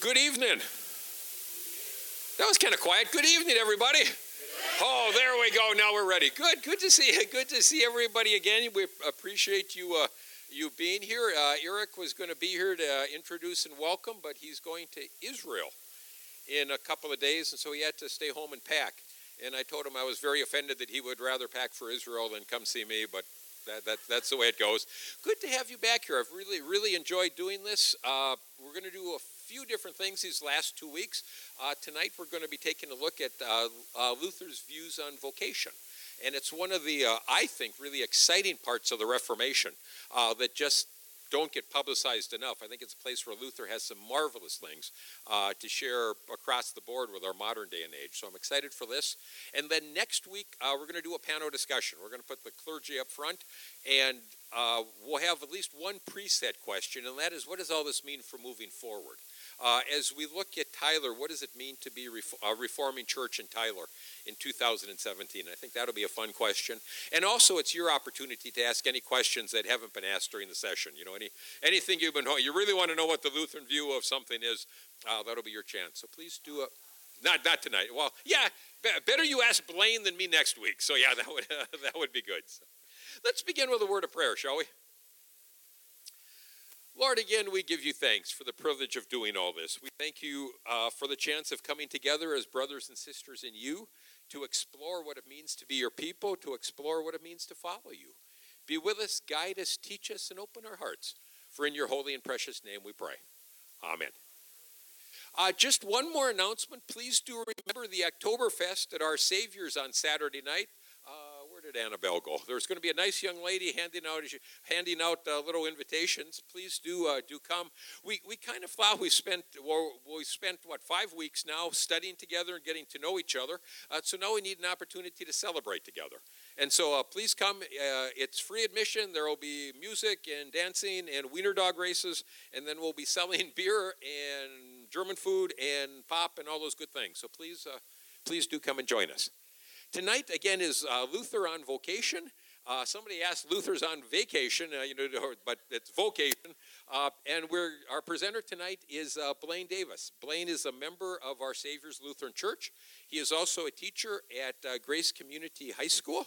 Good evening. That was kind of quiet. Good evening, everybody. Oh, there we go. Now we're ready. Good. Good to see you. Good to see everybody again. We appreciate you uh, you being here. Uh, Eric was going to be here to uh, introduce and welcome, but he's going to Israel in a couple of days, and so he had to stay home and pack. And I told him I was very offended that he would rather pack for Israel than come see me, but that, that, that's the way it goes. Good to have you back here. I've really, really enjoyed doing this. Uh, we're going to do a few different things these last two weeks. Uh, tonight, we're going to be taking a look at uh, uh Luther's views on vocation. And it's one of the, uh, I think, really exciting parts of the Reformation uh, that just don't get publicized enough. I think it's a place where Luther has some marvelous things uh, to share across the board with our modern day and age. So I'm excited for this. And then next week, uh, we're going to do a panel discussion. We're going to put the clergy up front, and uh, we'll have at least one preset question, and that is what does all this mean for moving forward? Uh, as we look at Tyler, what does it mean to be a reforming church in Tyler in 2017? I think that'll be a fun question. And also, it's your opportunity to ask any questions that haven't been asked during the session. You know, any anything you've been you really want to know what the Lutheran view of something is, uh, that'll be your chance. So please do a not not tonight. Well, yeah, better you ask Blaine than me next week. So yeah, that would uh, that would be good. So, let's begin with a word of prayer, shall we? Lord, again, we give you thanks for the privilege of doing all this. We thank you uh, for the chance of coming together as brothers and sisters in you to explore what it means to be your people, to explore what it means to follow you. Be with us, guide us, teach us, and open our hearts. For in your holy and precious name we pray. Amen. Uh, just one more announcement. Please do remember the Oktoberfest at Our Savior's on Saturday night did Annabelle go? There's going to be a nice young lady handing out handing out uh, little invitations. Please do uh, do come. We we kind of thought we spent well, we spent what five weeks now studying together and getting to know each other. Uh, so now we need an opportunity to celebrate together. And so uh, please come. Uh, it's free admission. There will be music and dancing and wiener dog races, and then we'll be selling beer and German food and pop and all those good things. So please uh, please do come and join us. Tonight, again, is uh, Luther on vocation. Uh, somebody asked Luther's on vacation, uh, you know, but it's vocation. Uh, and we're, our presenter tonight is uh, Blaine Davis. Blaine is a member of our Savior's Lutheran Church. He is also a teacher at uh, Grace Community High School,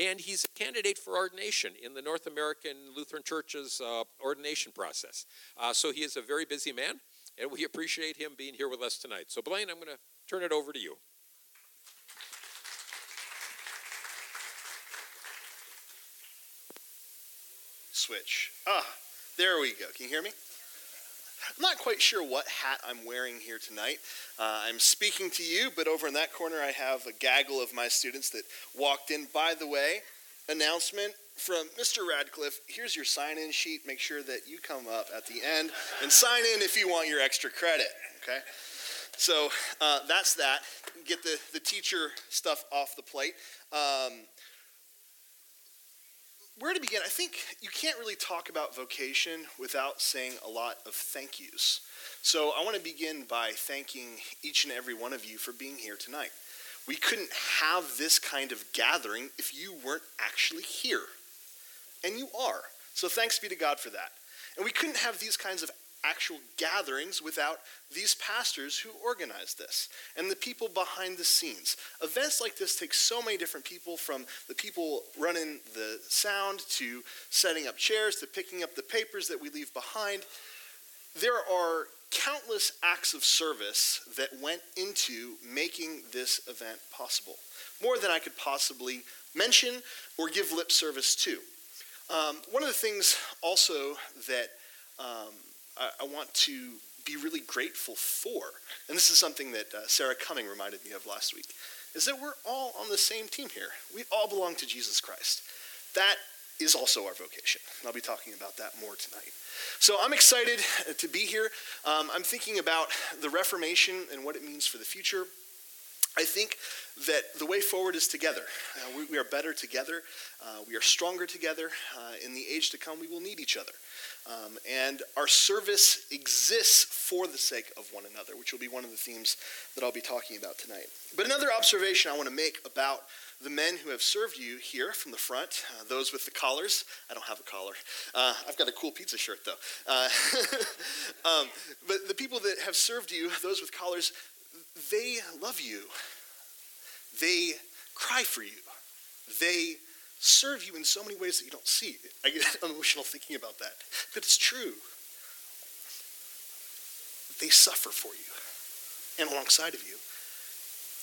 and he's a candidate for ordination in the North American Lutheran Church's ordination process. so he is a very busy man, and we appreciate him being here with us tonight. So, Blaine, I'm going to turn it over to you. Switch. Ah, there we go. Can you hear me? I'm not quite sure what hat I'm wearing here tonight. Uh, I'm speaking to you, but over in that corner I have a gaggle of my students that walked in. By the way, announcement from Mr. Radcliffe. Here's your sign in sheet. Make sure that you come up at the end and sign in if you want your extra credit. Okay? So uh, that's that. Get the, the teacher stuff off the plate. Um, where to begin? I think you can't really talk about vocation without saying a lot of thank yous. So I want to begin by thanking each and every one of you for being here tonight. We couldn't have this kind of gathering if you weren't actually here. And you are. So thanks be to God for that. And we couldn't have these kinds of actual gatherings without these pastors who organize this and the people behind the scenes. Events like this take so many different people from the people running the sound to setting up chairs to picking up the papers that we leave behind. There are countless acts of service that went into making this event possible, more than I could possibly mention or give lip service to. Um, one of the things also that um, I, I want to be really grateful for, and this is something that uh, Sarah Cumming reminded me of last week, is that we're all on the same team here. We all belong to Jesus Christ. That is also our vocation. And I'll be talking about that more tonight. So I'm excited to be here. Um, I'm thinking about the Reformation and what it means for the future. I think that the way forward is together. Uh, we, we, are better together. Uh, we are stronger together. Uh, in the age to come, we will need each other. Um, and our service exists for the sake of one another, which will be one of the themes that I'll be talking about tonight. But another observation I want to make about the men who have served you here from the front, uh, those with the collars. I don't have a collar. Uh, I've got a cool pizza shirt, though. Uh, um, but the people that have served you, those with collars, they love you. They cry for you. They serve you in so many ways that you don't see. I get emotional thinking about that. But it's true. They suffer for you and alongside of you.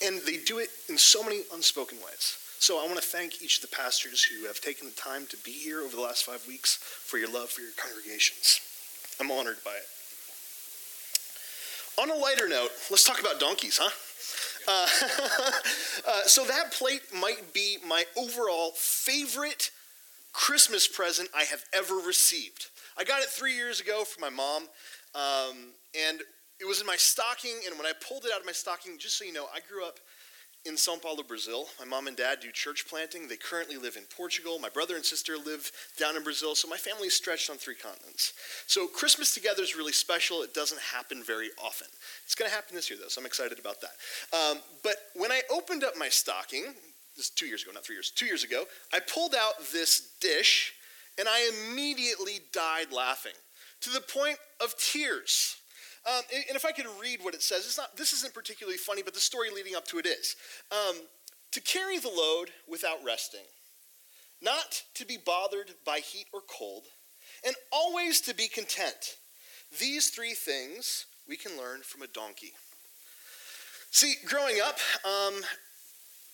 And they do it in so many unspoken ways. So I want to thank each of the pastors who have taken the time to be here over the last five weeks for your love for your congregations. I'm honored by it. On a lighter note, let's talk about donkeys, huh? Uh, uh, so that plate might be my overall favorite Christmas present I have ever received. I got it three years ago from my mom, um, and it was in my stocking. And when I pulled it out of my stocking, just so you know, I grew up in Sao Paulo, Brazil. My mom and dad do church planting. They currently live in Portugal. My brother and sister live down in Brazil. So my family is stretched on three continents. So Christmas together is really special. It doesn't happen very often. It's going to happen this year, though, so I'm excited about that. Um, but when I opened up my stocking, this is two years ago, not three years, two years ago, I pulled out this dish and I immediately died laughing to the point of tears. Um, and if I could read what it says, it's not, this isn't particularly funny, but the story leading up to it is. Um, to carry the load without resting, not to be bothered by heat or cold, and always to be content. These three things we can learn from a donkey. See, growing up, um,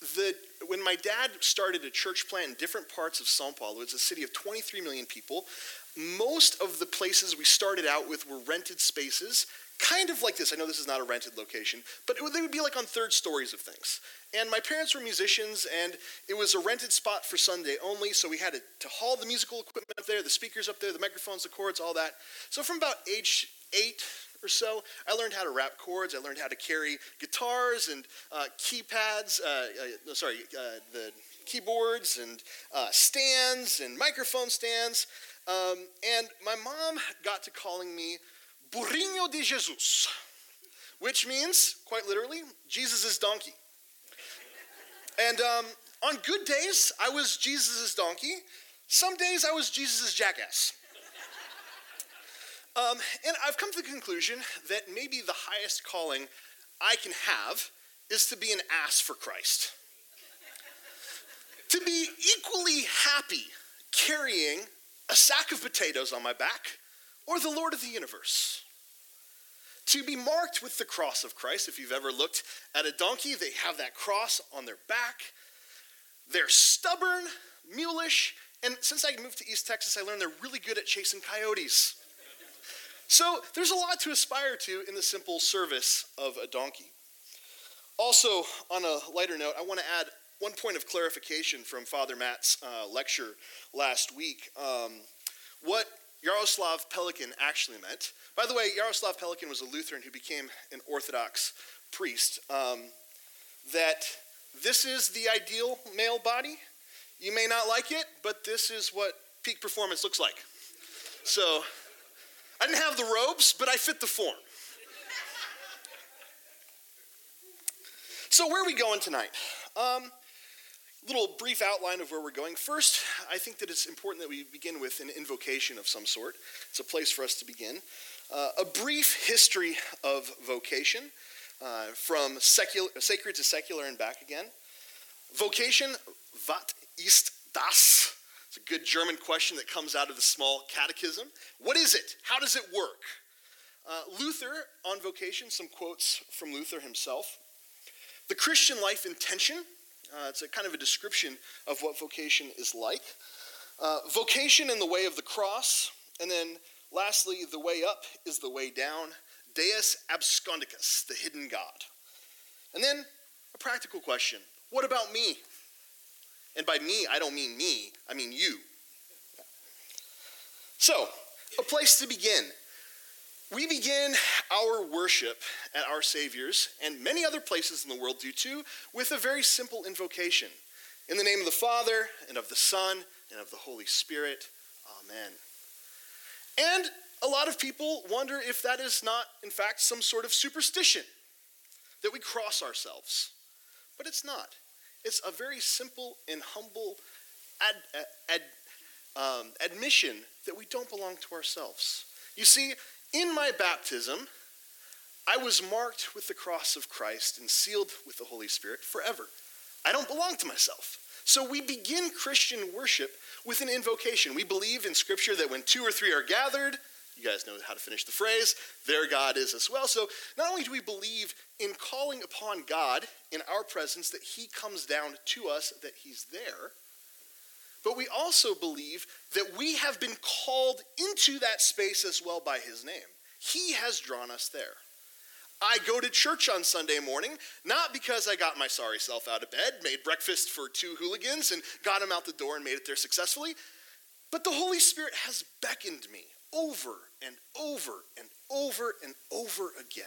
the, when my dad started a church plant in different parts of Sao Paulo, it's a city of 23 million people. Most of the places we started out with were rented spaces, kind of like this. I know this is not a rented location, but would, they would be like on third stories of things. And my parents were musicians, and it was a rented spot for Sunday only, so we had to, to haul the musical equipment up there, the speakers up there, the microphones, the cords, all that. So from about age eight, or so, I learned how to wrap chords. I learned how to carry guitars and uh, keypads, uh, uh, sorry, uh, the keyboards and uh, stands and microphone stands. Um, and my mom got to calling me Burrinho de Jesus, which means, quite literally, Jesus' donkey. And um, on good days, I was Jesus' donkey. Some days, I was Jesus' jackass. Um, and I've come to the conclusion that maybe the highest calling I can have is to be an ass for Christ. to be equally happy carrying a sack of potatoes on my back or the Lord of the universe. To be marked with the cross of Christ, if you've ever looked at a donkey, they have that cross on their back. They're stubborn, mulish, and since I moved to East Texas, I learned they're really good at chasing coyotes. So there's a lot to aspire to in the simple service of a donkey. Also, on a lighter note, I want to add one point of clarification from Father Matt's uh, lecture last week. Um, what Jaroslav Pelikan actually meant. By the way, Jaroslav Pelikan was a Lutheran who became an Orthodox priest. Um, that this is the ideal male body. You may not like it, but this is what peak performance looks like. So I didn't have the robes, but I fit the form. So, where are we going tonight? Um, little brief outline of where we're going. First, I think that it's important that we begin with an invocation of some sort. It's a place for us to begin. Uh, a brief history of vocation, uh, from secular, sacred to secular and back again. Vocation, was ist das? It's a good German question that comes out of the small catechism. What is it? How does it work? Uh, Luther on vocation, some quotes from Luther himself. The Christian life intention, uh, it's a kind of a description of what vocation is like. Uh, vocation in the way of the cross, and then lastly, the way up is the way down. Deus absconditus, the hidden God. And then a practical question what about me? And by me, I don't mean me, I mean you. So, a place to begin. We begin our worship at our Savior's and many other places in the world do too with a very simple invocation. In the name of the Father, and of the Son, and of the Holy Spirit. Amen. And a lot of people wonder if that is not, in fact, some sort of superstition that we cross ourselves. But it's not. It's a very simple and humble ad, ad, um, admission that we don't belong to ourselves. You see, in my baptism, I was marked with the cross of Christ and sealed with the Holy Spirit forever. I don't belong to myself. So we begin Christian worship with an invocation. We believe in Scripture that when two or three are gathered, you guys know how to finish the phrase, there God is as well. So not only do we believe in calling upon God in our presence that He comes down to us, that He's there, but we also believe that we have been called into that space as well by His name. He has drawn us there. I go to church on Sunday morning, not because I got my sorry self out of bed, made breakfast for two hooligans, and got them out the door and made it there successfully, but the Holy Spirit has beckoned me over and over and over and over again.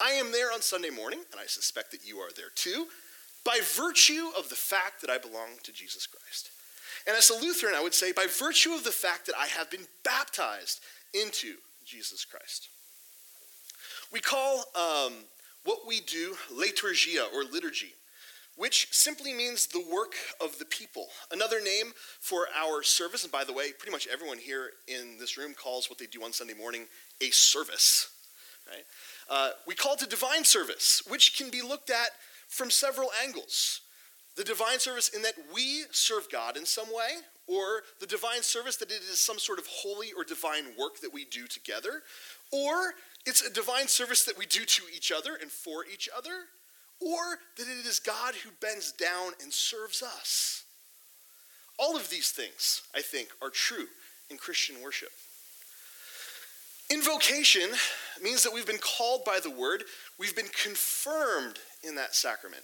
I am there on Sunday morning, and I suspect that you are there too, by virtue of the fact that I belong to Jesus Christ. And as a Lutheran, I would say by virtue of the fact that I have been baptized into Jesus Christ. We call um, what we do liturgia or liturgy, which simply means the work of the people. Another name for our service, and by the way, pretty much everyone here in this room calls what they do on Sunday morning a service. Right? Uh, we call it a divine service, which can be looked at from several angles. The divine service, in that we serve God in some way, or the divine service, that it is some sort of holy or divine work that we do together, or it's a divine service that we do to each other and for each other, or that it is God who bends down and serves us. All of these things, I think, are true in Christian worship. Invocation means that we've been called by the word, we've been confirmed in that sacrament.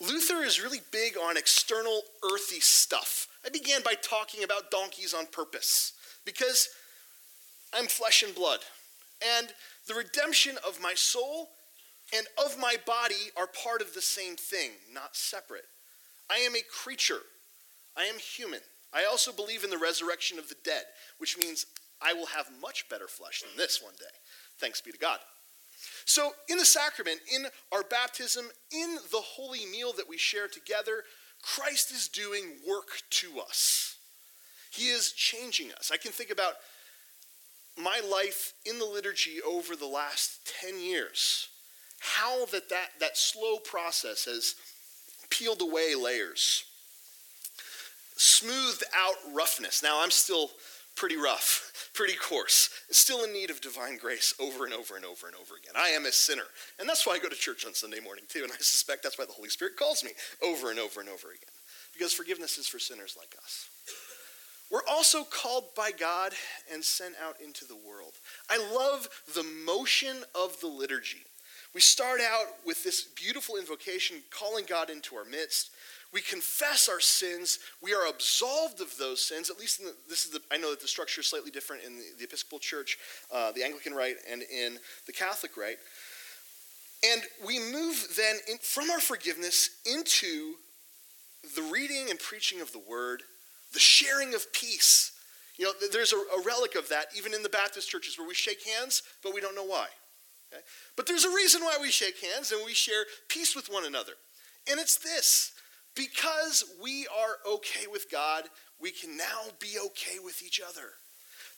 Luther is really big on external earthy stuff. I began by talking about donkeys on purpose because I'm flesh and blood. And the redemption of my soul and of my body are part of the same thing, not separate. I am a creature. I am human. I also believe in the resurrection of the dead, which means I will have much better flesh than this one day. Thanks be to God. So, in the sacrament, in our baptism, in the holy meal that we share together, Christ is doing work to us. He is changing us. I can think about my life in the liturgy over the last 10 years, how that, that, that slow process has peeled away layers, smoothed out roughness. Now, I'm still pretty rough, pretty coarse, still in need of divine grace over and over and over and over again. I am a sinner. And that's why I go to church on Sunday morning, too. And I suspect that's why the Holy Spirit calls me over and over and over again. Because forgiveness is for sinners like us. We're also called by God and sent out into the world. I love the motion of the liturgy. We start out with this beautiful invocation, calling God into our midst. We confess our sins. We are absolved of those sins. At least the, this is the. I know that the structure is slightly different in the, the Episcopal Church, uh, the Anglican Rite, and in the Catholic Rite. And we move then in, from our forgiveness into the reading and preaching of the Word, the sharing of peace. You know, there's a, a, relic of that even in the Baptist churches where we shake hands, but we don't know why. Okay? But there's a reason why we shake hands and we share peace with one another. And it's this because we are okay with God, we can now be okay with each other.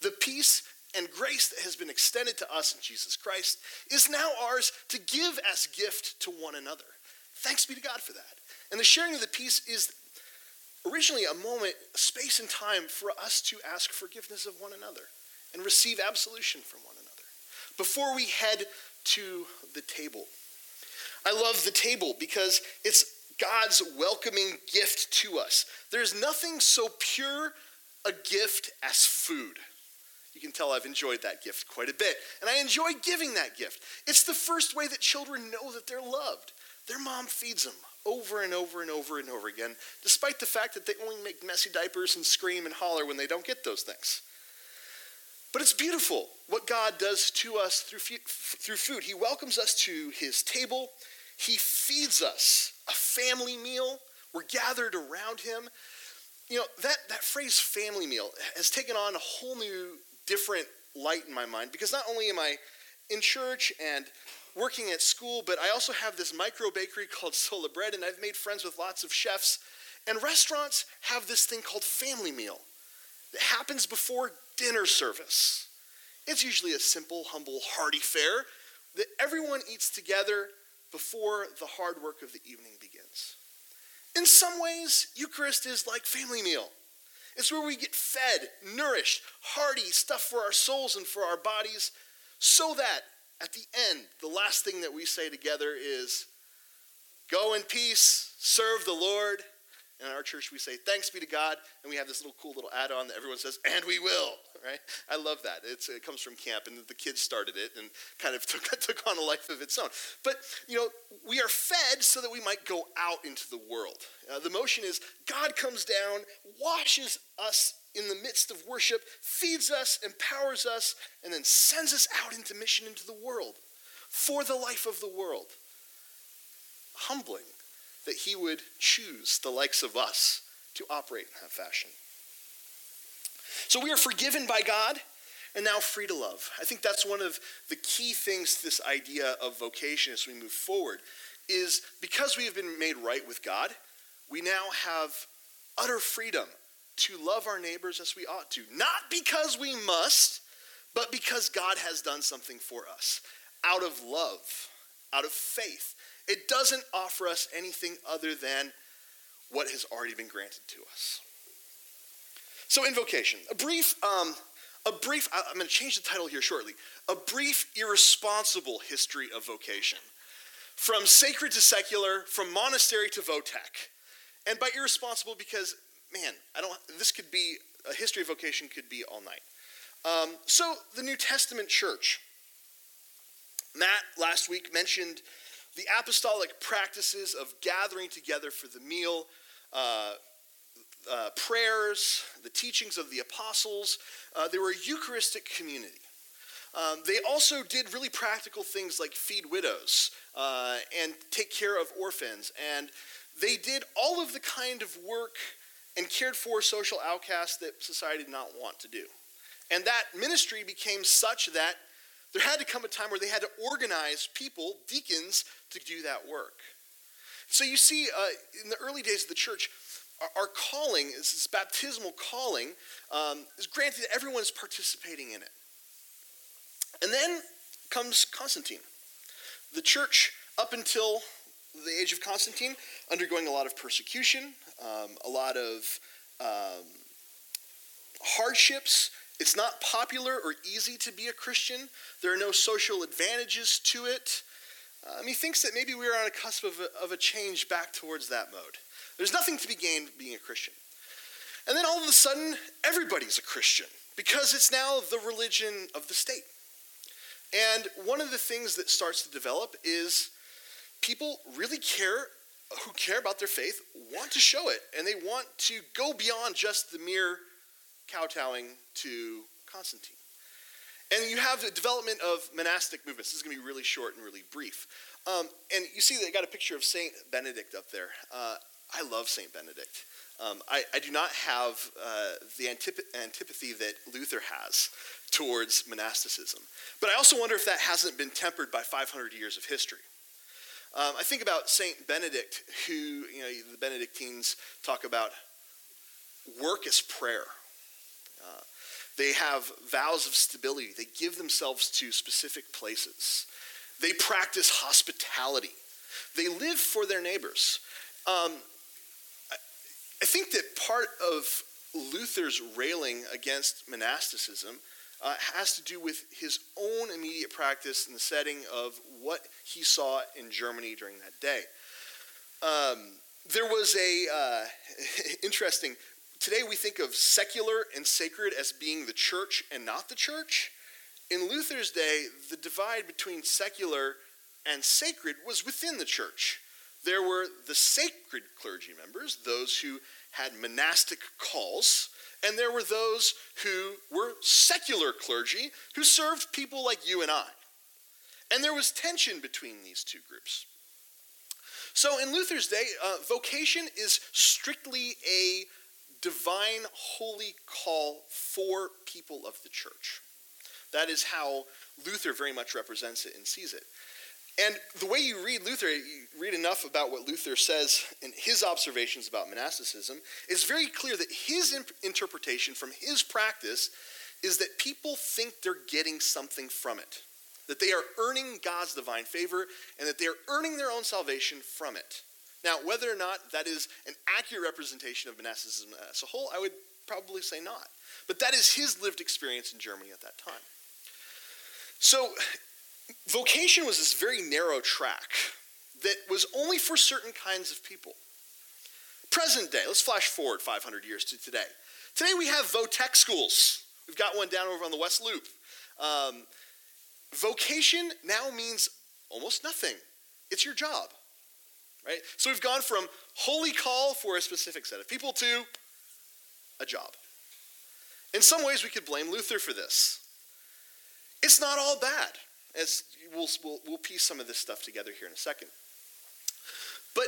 The peace and grace that has been extended to us in Jesus Christ is now ours to give as gift to one another. Thanks be to God for that. And the sharing of the peace is originally a moment, space and time for us to ask forgiveness of one another and receive absolution from one another before we head to the table. I love the table because it's God's welcoming gift to us. There's nothing so pure a gift as food. You can tell I've enjoyed that gift quite a bit, and I enjoy giving that gift. It's the first way that children know that they're loved. Their mom feeds them over and over and over and over again, despite the fact that they only make messy diapers and scream and holler when they don't get those things. But it's beautiful what God does to us through, through food. He welcomes us to his table, he feeds us a family meal. We're gathered around him. You know, that, that phrase family meal has taken on a whole new, different light in my mind because not only am I in church and working at school, but I also have this micro bakery called Sola Bread, and I've made friends with lots of chefs. And restaurants have this thing called family meal that happens before dinner service. It's usually a simple, humble, hearty fare that everyone eats together before the hard work of the evening begins. In some ways, Eucharist is like family meal. It's where we get fed, nourished, hearty stuff for our souls and for our bodies, so that at the end, the last thing that we say together is, Go in peace, serve the Lord, And in our church, we say, thanks be to God, and we have this little cool little add on that everyone says, and we will, right? I love that. It's, it comes from camp, and the kids started it and kind of took, took on a life of its own. But, you know, we are fed so that we might go out into the world. Uh, the motion is God comes down, washes us in the midst of worship, feeds us, empowers us, and then sends us out into mission into the world for the life of the world. Humbling that he would choose the likes of us to operate in that fashion. So we are forgiven by God and now free to love. I think that's one of the key things to this idea of vocation as we move forward is because we have been made right with God, we now have utter freedom to love our neighbors as we ought to. Not because we must, but because God has done something for us out of love, out of faith, it doesn't offer us anything other than what has already been granted to us. So, invocation, a brief, um, a brief. I'm going to change the title here shortly. A brief, irresponsible history of vocation, from sacred to secular, from monastery to votech, and by irresponsible because, man, I don't. This could be a history of vocation could be all night. Um, so, the New Testament church. Matt last week mentioned the apostolic practices of gathering together for the meal, uh, uh, prayers, the teachings of the apostles. Uh, they were a Eucharistic community. Um, they also did really practical things like feed widows uh, and take care of orphans. And they did all of the kind of work and cared for social outcasts that society did not want to do. And that ministry became such that there had to come a time where they had to organize people, deacons, to do that work. So you see, uh, in the early days of the church, our, calling, this baptismal calling, um, is granted that everyone is participating in it. And then comes Constantine. The church, up until the age of Constantine, undergoing a lot of persecution, um, a lot of um, hardships, it's not popular or easy to be a Christian. There are no social advantages to it. Um, he thinks that maybe we're on a cusp of a, of a change back towards that mode. There's nothing to be gained being a Christian. And then all of a sudden, everybody's a Christian because it's now the religion of the state. And one of the things that starts to develop is people really care, who care about their faith, want to show it, and they want to go beyond just the mere kowtowing to Constantine. And you have the development of monastic movements. This is going to be really short and really brief. Um, and you see they got a picture of Saint Benedict up there. Uh, I love Saint Benedict. Um, I, I, do not have uh, the antip- antipathy that Luther has towards monasticism. But I also wonder if that hasn't been tempered by 500 years of history. Um, I think about Saint Benedict, who, you know, the Benedictines talk about work as prayer. Uh, they have vows of stability. They give themselves to specific places. They practice hospitality. They live for their neighbors. Um, I think that part of Luther's railing against monasticism uh, has to do with his own immediate practice in the setting of what he saw in Germany during that day. Um, there was a uh, interesting Today we think of secular and sacred as being the church and not the church. In Luther's day, the divide between secular and sacred was within the church. There were the sacred clergy members, those who had monastic calls, and there were those who were secular clergy who served people like you and I. And there was tension between these two groups. So in Luther's day, uh, vocation is strictly a divine holy call for people of the church. That is how Luther very much represents it and sees it. And the way you read Luther, you read enough about what Luther says in his observations about monasticism, is very clear that his imp- interpretation from his practice is that people think they're getting something from it, that they are earning God's divine favor, and that they are earning their own salvation from it. Now, whether or not that is an accurate representation of monasticism as a whole, I would probably say not. But that is his lived experience in Germany at that time. So, vocation was this very narrow track that was only for certain kinds of people. Present day, let's flash forward 500 years to today. Today we have Votech schools. We've got one down over on the West Loop. Um, vocation now means almost nothing. It's your job, right? So we've gone from holy call for a specific set of people to a job. In some ways, we could blame Luther for this. It's not all bad. As we'll, we'll, we'll piece some of this stuff together here in a second. But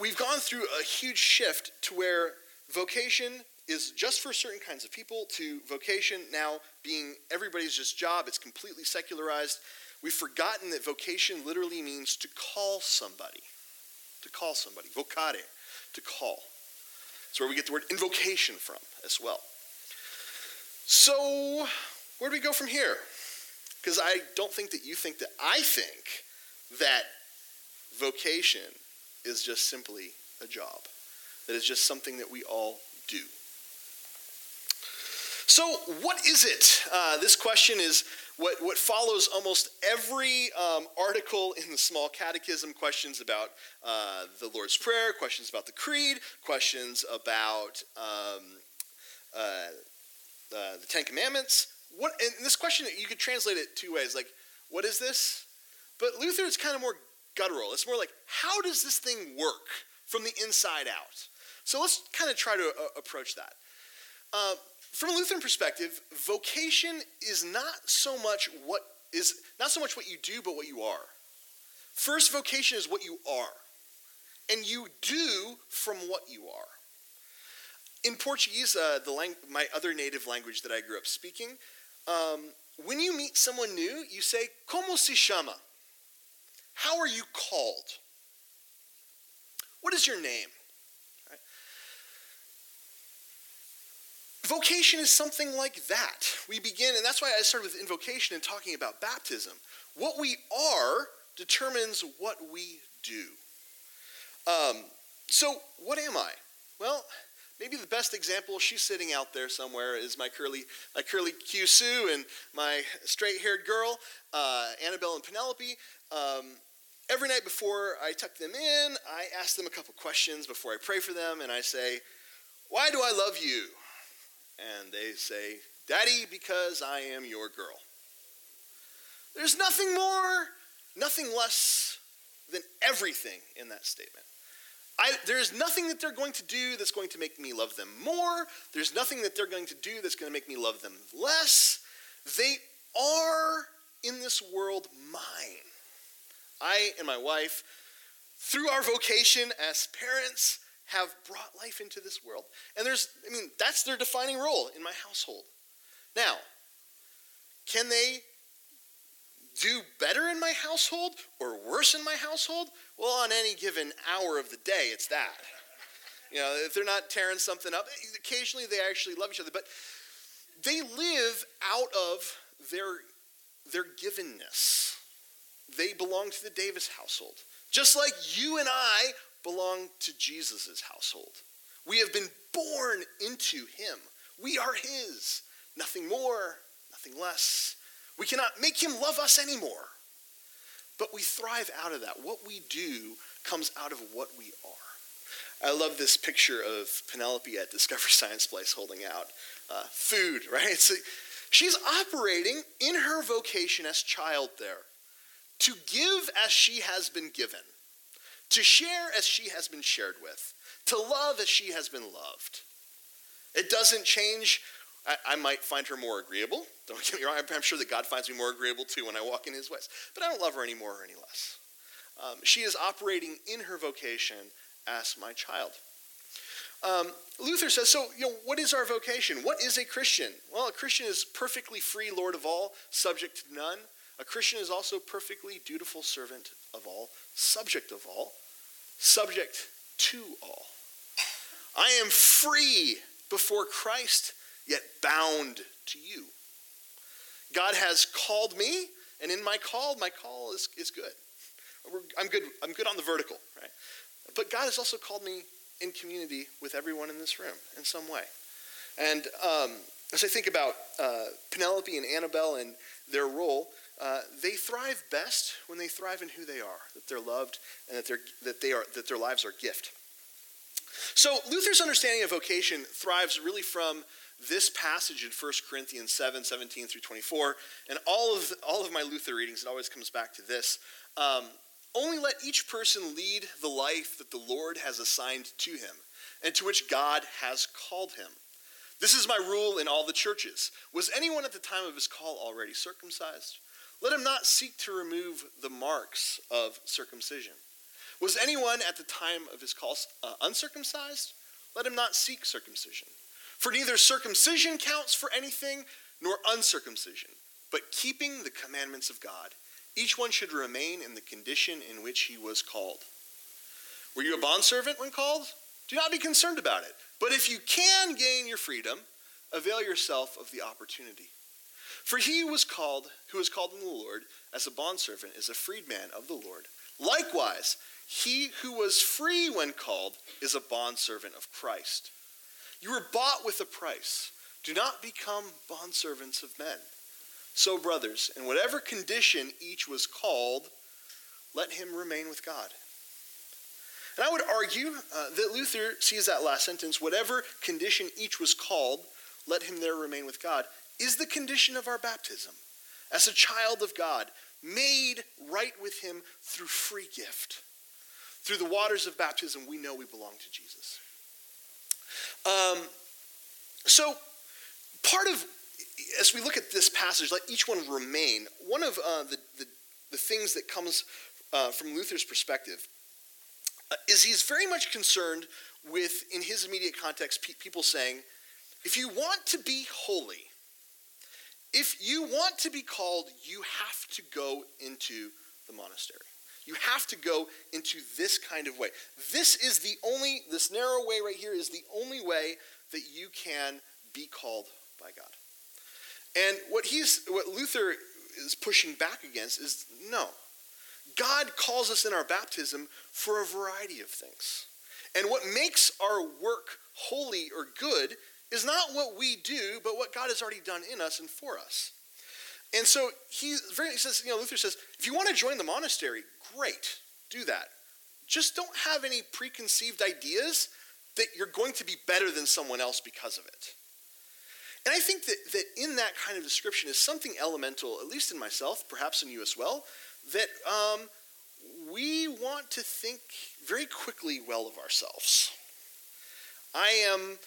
we've gone through a huge shift to where vocation is just for certain kinds of people to vocation now being everybody's just job. It's completely secularized. We've forgotten that vocation literally means to call somebody. To call somebody. Vocare, to call. That's where we get the word invocation from as well. So, where do we go from here? Because I don't think that you think that I think that vocation is just simply a job, that is just something that we all do. So, what is it? Uh, this question is what, what follows almost every um, article in the Small Catechism questions about uh, the Lord's Prayer, questions about the Creed, questions about um, uh, uh the Ten Commandments. What, and this question, you could translate it two ways like, what is this? But Luther is kind of more guttural. It's more like, how does this thing work from the inside out? So let's kind of try to uh, approach that. Uh, from a Lutheran perspective, vocation is not so much what is not so much what you do, but what you are. First, vocation is what you are, and you do from what you are. In Portuguese, uh, the lang- my other native language that I grew up speaking, um, when you meet someone new, you say "Como se chama?" How are you called? What is your name? Vocation is something like that. We begin, and that's why I started with invocation and talking about baptism. What we are determines what we do. Um, so, what am I? Well, maybe the best example, she's sitting out there somewhere, is my curly, my curly Q Sue and my straight-haired girl, uh, Annabelle and Penelope. Um, every night before I tuck them in, I ask them a couple questions before I pray for them, and I say, "Why do I love you?" and they say, Daddy, because I am your girl. There's nothing more, nothing less than everything in that statement. I, there's nothing that they're going to do that's going to make me love them more. There's nothing that they're going to do that's going to make me love them less. They are in this world mine. I and my wife, through our vocation as parents, have brought life into this world. And there's, I mean, that's their defining role in my household. Now, can they do better in my household or worse in my household? Well, on any given hour of the day, it's that. You know, if they're not tearing something up, occasionally they actually love each other, but they live out of their, their givenness. They belong to the Davis household. Just like you and I belong to Jesus' household. We have been born into him. We are his. Nothing more, nothing less. We cannot make him love us anymore. But we thrive out of that. What we do comes out of what we are. I love this picture of Penelope at Discovery Science Place holding out uh, food, right? She's operating in her vocation as child there to give as she has been given to share as she has been shared with, to love as she has been loved. It doesn't change. I, I might find her more agreeable. Don't get me wrong. I'm, sure that God finds me more agreeable too when I walk in his ways. But I don't love her any more or any less. Um, she is operating in her vocation as my child. Um, Luther says, so, you know, what is our vocation? What is a Christian? Well, a Christian is perfectly free, Lord of all, subject to none. A Christian is also perfectly dutiful servant of all, subject of all, subject to all. I am free before Christ, yet bound to you. God has called me, and in my call, my call is, is good. I'm good. I'm good on the vertical, right? But God has also called me in community with everyone in this room in some way. And um, as I think about uh, Penelope and Annabelle and their role, uh, they thrive best when they thrive in who they are, that they're loved, and that, they're, that, they are, that their lives are gift. So Luther's understanding of vocation thrives really from this passage in 1 Corinthians 7, 17 through 24. And all of, all of my Luther readings, it always comes back to this. Um, only let each person lead the life that the Lord has assigned to him and to which God has called him. This is my rule in all the churches. Was anyone at the time of his call already circumcised? Let him not seek to remove the marks of circumcision. Was anyone at the time of his call uh, uncircumcised? Let him not seek circumcision. For neither circumcision counts for anything nor uncircumcision, but keeping the commandments of God. Each one should remain in the condition in which he was called. Were you a bondservant when called? Do not be concerned about it. But if you can gain your freedom, avail yourself of the opportunity. For he who was called, who was called in the Lord as a bondservant, is a freedman of the Lord. Likewise, he who was free when called is a bondservant of Christ. You were bought with a price. Do not become bondservants of men. So, brothers, in whatever condition each was called, let him remain with God. And I would argue uh, that Luther sees that last sentence, whatever condition each was called, let him there remain with God, is the condition of our baptism. As a child of God, made right with him through free gift. Through the waters of baptism, we know we belong to Jesus. Um, so, part of, as we look at this passage, let each one remain, one of uh, the, the, the, things that comes uh, from Luther's perspective uh, is he's very much concerned with, in his immediate context, pe- people saying, if you want to be holy, if you want to be called, you have to go into the monastery. You have to go into this kind of way. This is the only, this narrow way right here is the only way that you can be called by God. And what he's, what Luther is pushing back against is no. God calls us in our baptism for a variety of things. And what makes our work holy or good is not what we do, but what God has already done in us and for us. And so he, very, he says, you know, Luther says, if you want to join the monastery, great, do that. Just don't have any preconceived ideas that you're going to be better than someone else because of it. And I think that, that in that kind of description is something elemental, at least in myself, perhaps in you as well, that um, we want to think very quickly well of ourselves. I am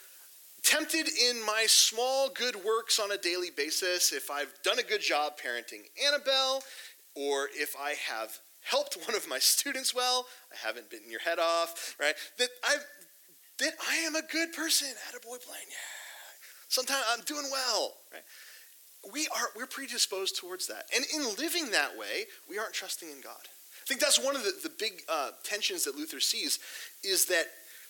tempted in my small good works on a daily basis, if I've done a good job parenting Annabelle, or if I have helped one of my students well, I haven't bitten your head off, right? That I that I am a good person. At a boy Blaine, yeah. Sometimes I'm doing well, right? We are we're predisposed towards that, and in living that way, we aren't trusting in God. I think that's one of the, the big uh, tensions that Luther sees, is that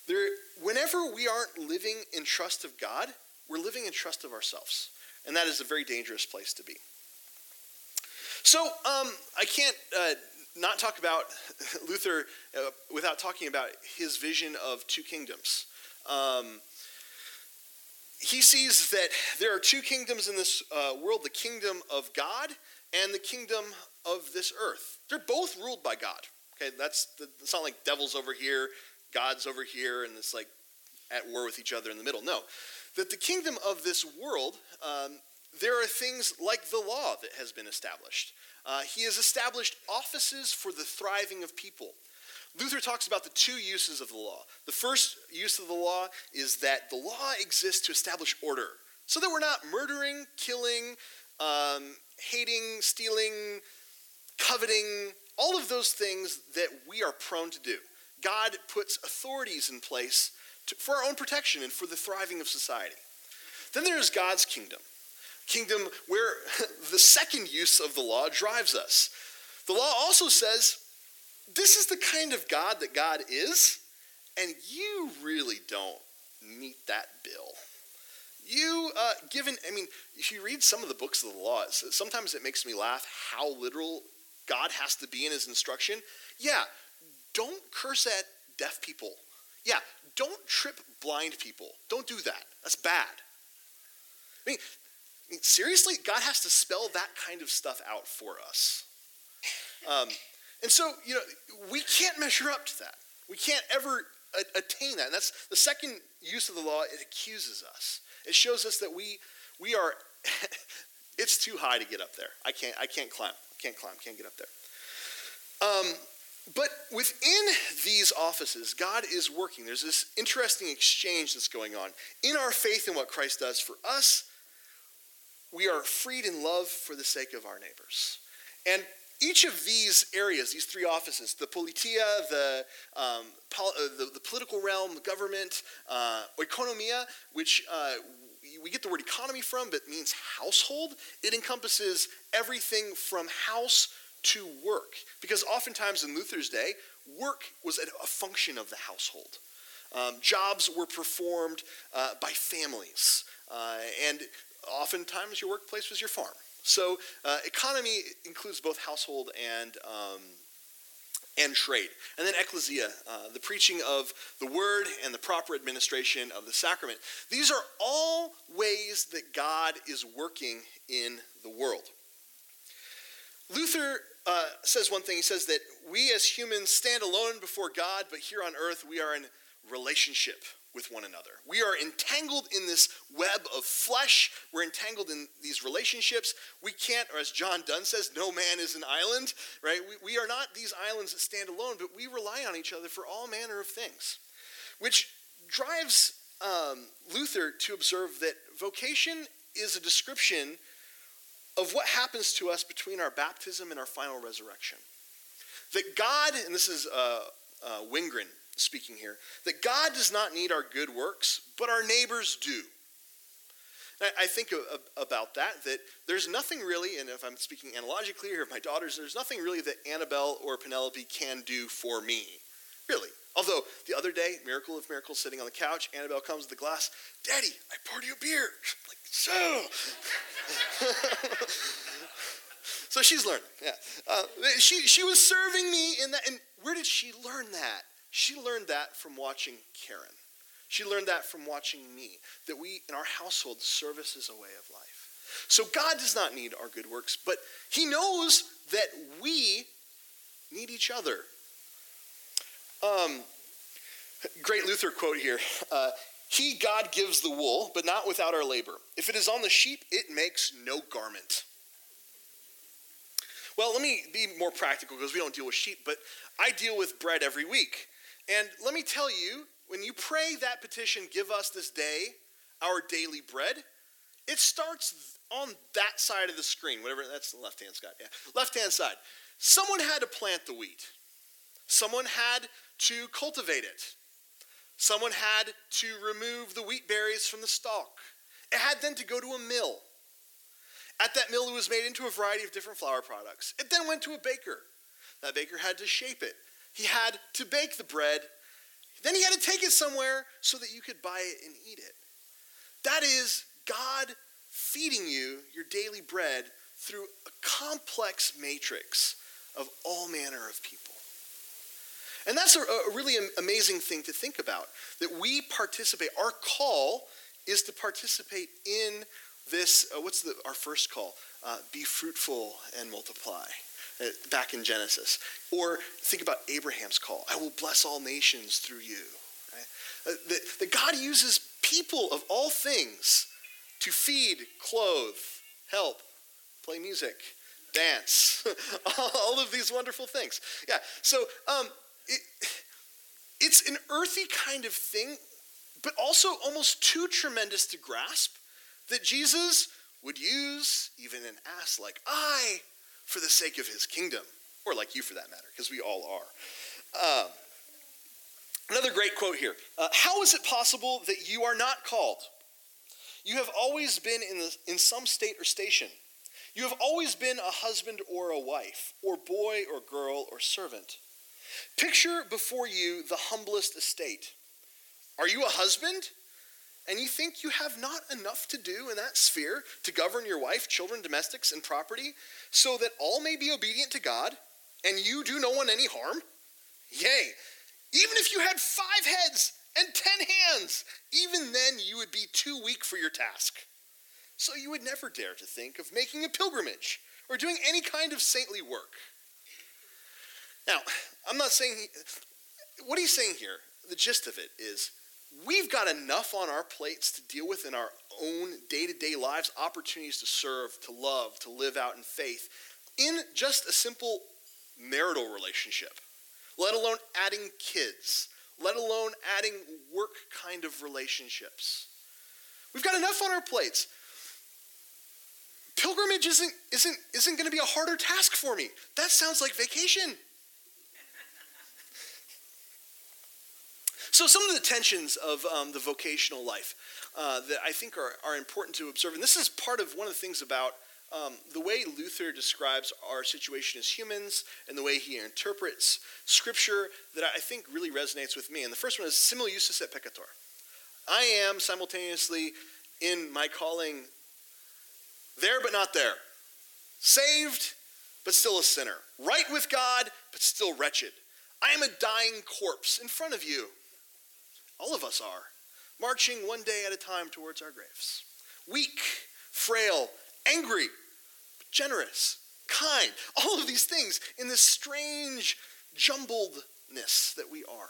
there, whenever we aren't living in trust of God, we're living in trust of ourselves. And that is a very dangerous place to be. So um, I can't uh, not talk about Luther uh, without talking about his vision of two kingdoms. Um, he sees that there are two kingdoms in this uh, world the kingdom of God and the kingdom of this earth. They're both ruled by God. Okay, that's the, it's not like devils over here God's over here and it's like at war with each other in the middle. No. That the kingdom of this world, um, there are things like the law that has been established. Uh, he has established offices for the thriving of people. Luther talks about the two uses of the law. The first use of the law is that the law exists to establish order, so that we're not murdering, killing, um, hating, stealing, coveting, all of those things that we are prone to do. God puts authorities in place to, for our own protection and for the thriving of society. Then there is God's kingdom. Kingdom where the second use of the law drives us. The law also says this is the kind of God that God is, and you really don't meet that bill. You, uh, given, I mean, if you read some of the books of the law, sometimes it makes me laugh how literal God has to be in his instruction. Yeah, don't curse at deaf people. Yeah, don't trip blind people. Don't do that. That's bad. I mean, Seriously, God has to spell that kind of stuff out for us. Um, and so, you know, we can't measure up to that. We can't ever attain that. And that's the second use of the law. It accuses us. It shows us that we we are. it's too high to get up there. I can't. I can't climb. Can't climb. Can't get up there. Um, but within these offices, God is working. There's this interesting exchange that's going on. In our faith in what Christ does for us, we are freed in love for the sake of our neighbors. And each of these areas, these three offices, the politia, the, um, pol- uh, the, the, political realm, the government, uh, oikonomia, which uh, we get the word economy from, but means household. It encompasses everything from house to work. Because oftentimes in Luther's day, work was a function of the household. Um, jobs were performed uh, by families, uh, and oftentimes your workplace was your farm. So uh, economy includes both household and um, and trade. And then ecclesia, uh, the preaching of the word and the proper administration of the sacrament. These are all ways that God is working in the world. Luther uh, says one thing. He says that we as humans stand alone before God, but here on earth we are in relationship with one another. We are entangled in this web of flesh. We're entangled in these relationships. We can't, or as John Donne says, no man is an island, right? We, we are not these islands that stand alone, but we rely on each other for all manner of things, which drives um, Luther to observe that vocation is a description of what happens to us between our baptism and our final resurrection. That God, and this is uh, uh, Wingren speaking here, that God does not need our good works, but our neighbors do. I think about that, that there's nothing really, and if I'm speaking analogically here of my daughters, there's nothing really that Annabelle or Penelope can do for me. Really. Although the other day, miracle of miracles, sitting on the couch, Annabelle comes with the glass, Daddy, I poured you a beer. Like, so. so she's learning, yeah. Uh, she, she was serving me in that, and where did she learn that? She learned that from watching Karen. She learned that from watching me, that we, in our household, service is a way of life. So God does not need our good works, but He knows that we need each other. Um, great Luther quote here. Uh, he, God, gives the wool, but not without our labor. If it is on the sheep, it makes no garment. Well, let me be more practical because we don't deal with sheep, but I deal with bread every week. And let me tell you, when you pray that petition, give us this day our daily bread, it starts on that side of the screen, whatever, that's the left hand side, yeah. Left hand side. Someone had to plant the wheat, someone had to cultivate it, someone had to remove the wheat berries from the stalk. It had then to go to a mill. At that mill, it was made into a variety of different flour products. It then went to a baker. That baker had to shape it, he had to bake the bread. Then he had to take it somewhere so that you could buy it and eat it. That is God feeding you your daily bread through a complex matrix of all manner of people. And that's a, a really amazing thing to think about that we participate. Our call is to participate in this. Uh, what's the, our first call? Uh, be fruitful and multiply. Uh, back in Genesis. Or think about Abraham's call I will bless all nations through you. Right? Uh, that, that God uses people of all things to feed, clothe, help, play music, dance, all of these wonderful things. Yeah, so um, it, it's an earthy kind of thing, but also almost too tremendous to grasp that Jesus would use even an ass like I for the sake of his kingdom, or like you for that matter, because we all are. Um, another great quote here uh, How is it possible that you are not called? You have always been in, the, in some state or station. You have always been a husband or a wife, or boy or girl or servant. Picture before you the humblest estate. Are you a husband? And you think you have not enough to do in that sphere to govern your wife, children, domestics, and property, so that all may be obedient to God, and you do no one any harm? Yea, even if you had five heads and ten hands, even then you would be too weak for your task. So you would never dare to think of making a pilgrimage or doing any kind of saintly work. Now, I'm not saying, he, what he's saying here, the gist of it is we've got enough on our plates to deal with in our own day to day lives, opportunities to serve, to love, to live out in faith, in just a simple marital relationship, let alone adding kids, let alone adding work kind of relationships. We've got enough on our plates. Pilgrimage isn't, isn't, isn't going to be a harder task for me. That sounds like vacation. So, some of the tensions of um, the vocational life uh, that I think are, are important to observe, and this is part of one of the things about um, the way Luther describes our situation as humans and the way he interprets Scripture that I think really resonates with me. And the first one is simul et peccator. I am simultaneously in my calling there but not there, saved but still a sinner, right with God but still wretched. I am a dying corpse in front of you all of us are, marching one day at a time towards our graves. Weak, frail, angry, generous, kind, all of these things in this strange jumbledness that we are.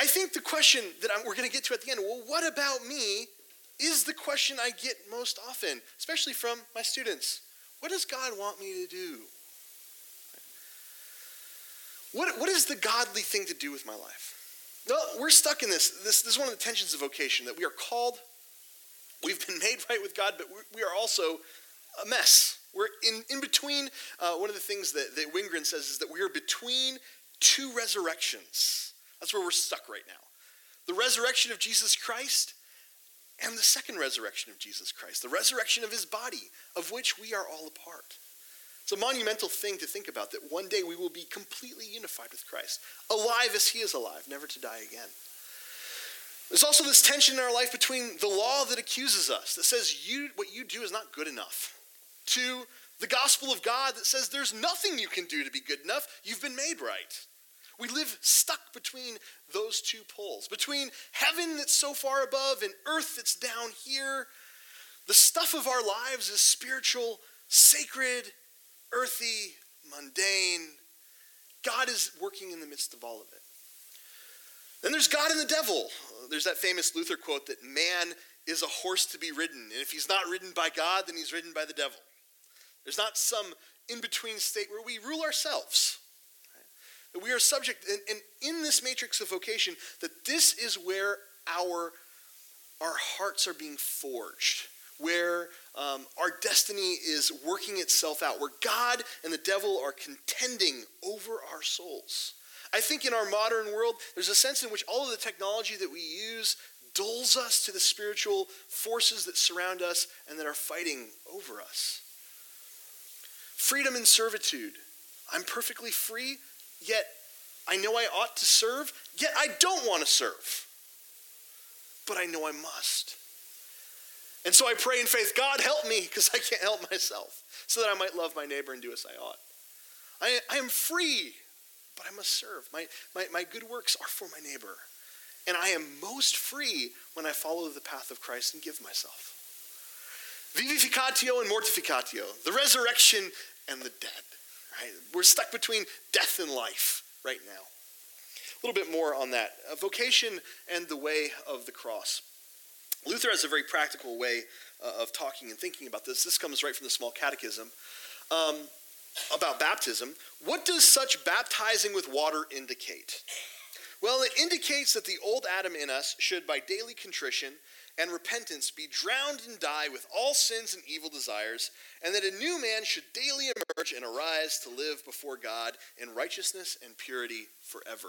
I think the question that I'm, we're going to get to at the end, well, what about me, is the question I get most often, especially from my students. What does God want me to do? What, what is the godly thing to do with my life? No, we're stuck in this. this. This is one of the tensions of vocation that we are called, we've been made right with God, but we are also a mess. We're in, in between. Uh, one of the things that, that Wingren says is that we are between two resurrections. That's where we're stuck right now. The resurrection of Jesus Christ and the second resurrection of Jesus Christ, the resurrection of his body, of which we are all a part. It's a monumental thing to think about that one day we will be completely unified with Christ, alive as he is alive, never to die again. There's also this tension in our life between the law that accuses us, that says you, what you do is not good enough, to the gospel of God that says there's nothing you can do to be good enough, you've been made right. We live stuck between those two poles, between heaven that's so far above and earth that's down here. The stuff of our lives is spiritual, sacred, earthy, mundane. God is working in the midst of all of it. Then there's God and the devil. There's that famous Luther quote that man is a horse to be ridden. And if he's not ridden by God, then he's ridden by the devil. There's not some in between state where we rule ourselves. That we are subject, and, and in this matrix of vocation, that this is where our, our hearts are being forged where um, our destiny is working itself out, where God and the devil are contending over our souls. I think in our modern world, there's a sense in which all of the technology that we use dulls us to the spiritual forces that surround us and that are fighting over us. Freedom and servitude. I'm perfectly free, yet I know I ought to serve, yet I don't want to serve. But I know I must. And so I pray in faith, God, help me because I can't help myself, so that I might love my neighbor and do as I ought. I, I am free, but I must serve. My, my, my good works are for my neighbor. And I am most free when I follow the path of Christ and give myself. Vivificatio and mortificatio, the resurrection and the dead. Right? We're stuck between death and life right now. A little bit more on that. vocation and the way of the cross. Luther has a very practical way uh, of talking and thinking about this. This comes right from the Small Catechism um, about baptism. What does such baptizing with water indicate? Well, it indicates that the old Adam in us should, by daily contrition and repentance, be drowned and die with all sins and evil desires, and that a new man should daily emerge and arise to live before God in righteousness and purity forever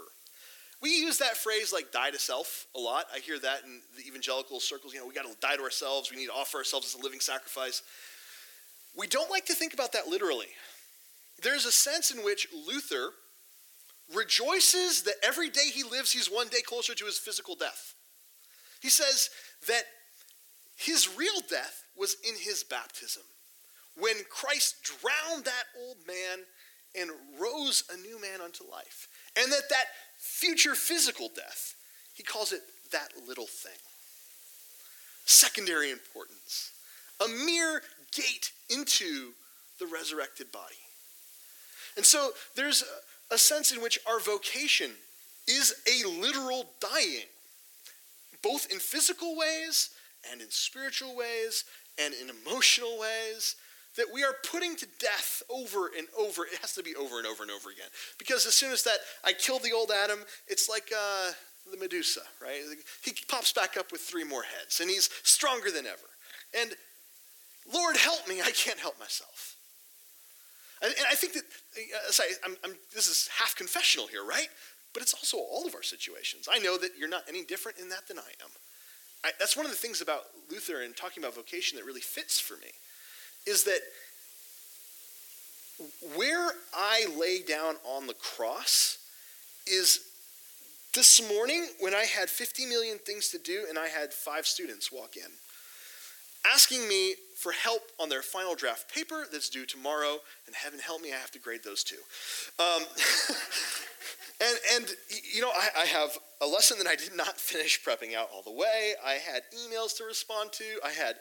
we use that phrase like die to self a lot. I hear that in the evangelical circles. You know, we got to die to ourselves. We need to offer ourselves as a living sacrifice. We don't like to think about that literally. There's a sense in which Luther rejoices that every day he lives, he's one day closer to his physical death. He says that his real death was in his baptism when Christ drowned that old man and rose a new man unto life. And that that future physical death, he calls it that little thing. Secondary importance. A mere gate into the resurrected body. And so there's a sense in which our vocation is a literal dying, both in physical ways and in spiritual ways and in emotional ways that we are putting to death over and over. It has to be over and over and over again. Because as soon as that I kill the old Adam, it's like uh, the Medusa, right? He pops back up with three more heads, and he's stronger than ever. And Lord, help me, I can't help myself. And, I think that, uh, sorry, I'm, I'm, this is half confessional here, right? But it's also all of our situations. I know that you're not any different in that than I am. I, that's one of the things about Luther and talking about vocation that really fits for me is that where I lay down on the cross is this morning when I had 50 million things to do and I had five students walk in asking me for help on their final draft paper that's due tomorrow, and heaven help me, I have to grade those two. Um, and, and, you know, I, I, have a lesson that I did not finish prepping out all the way. I had emails to respond to. I had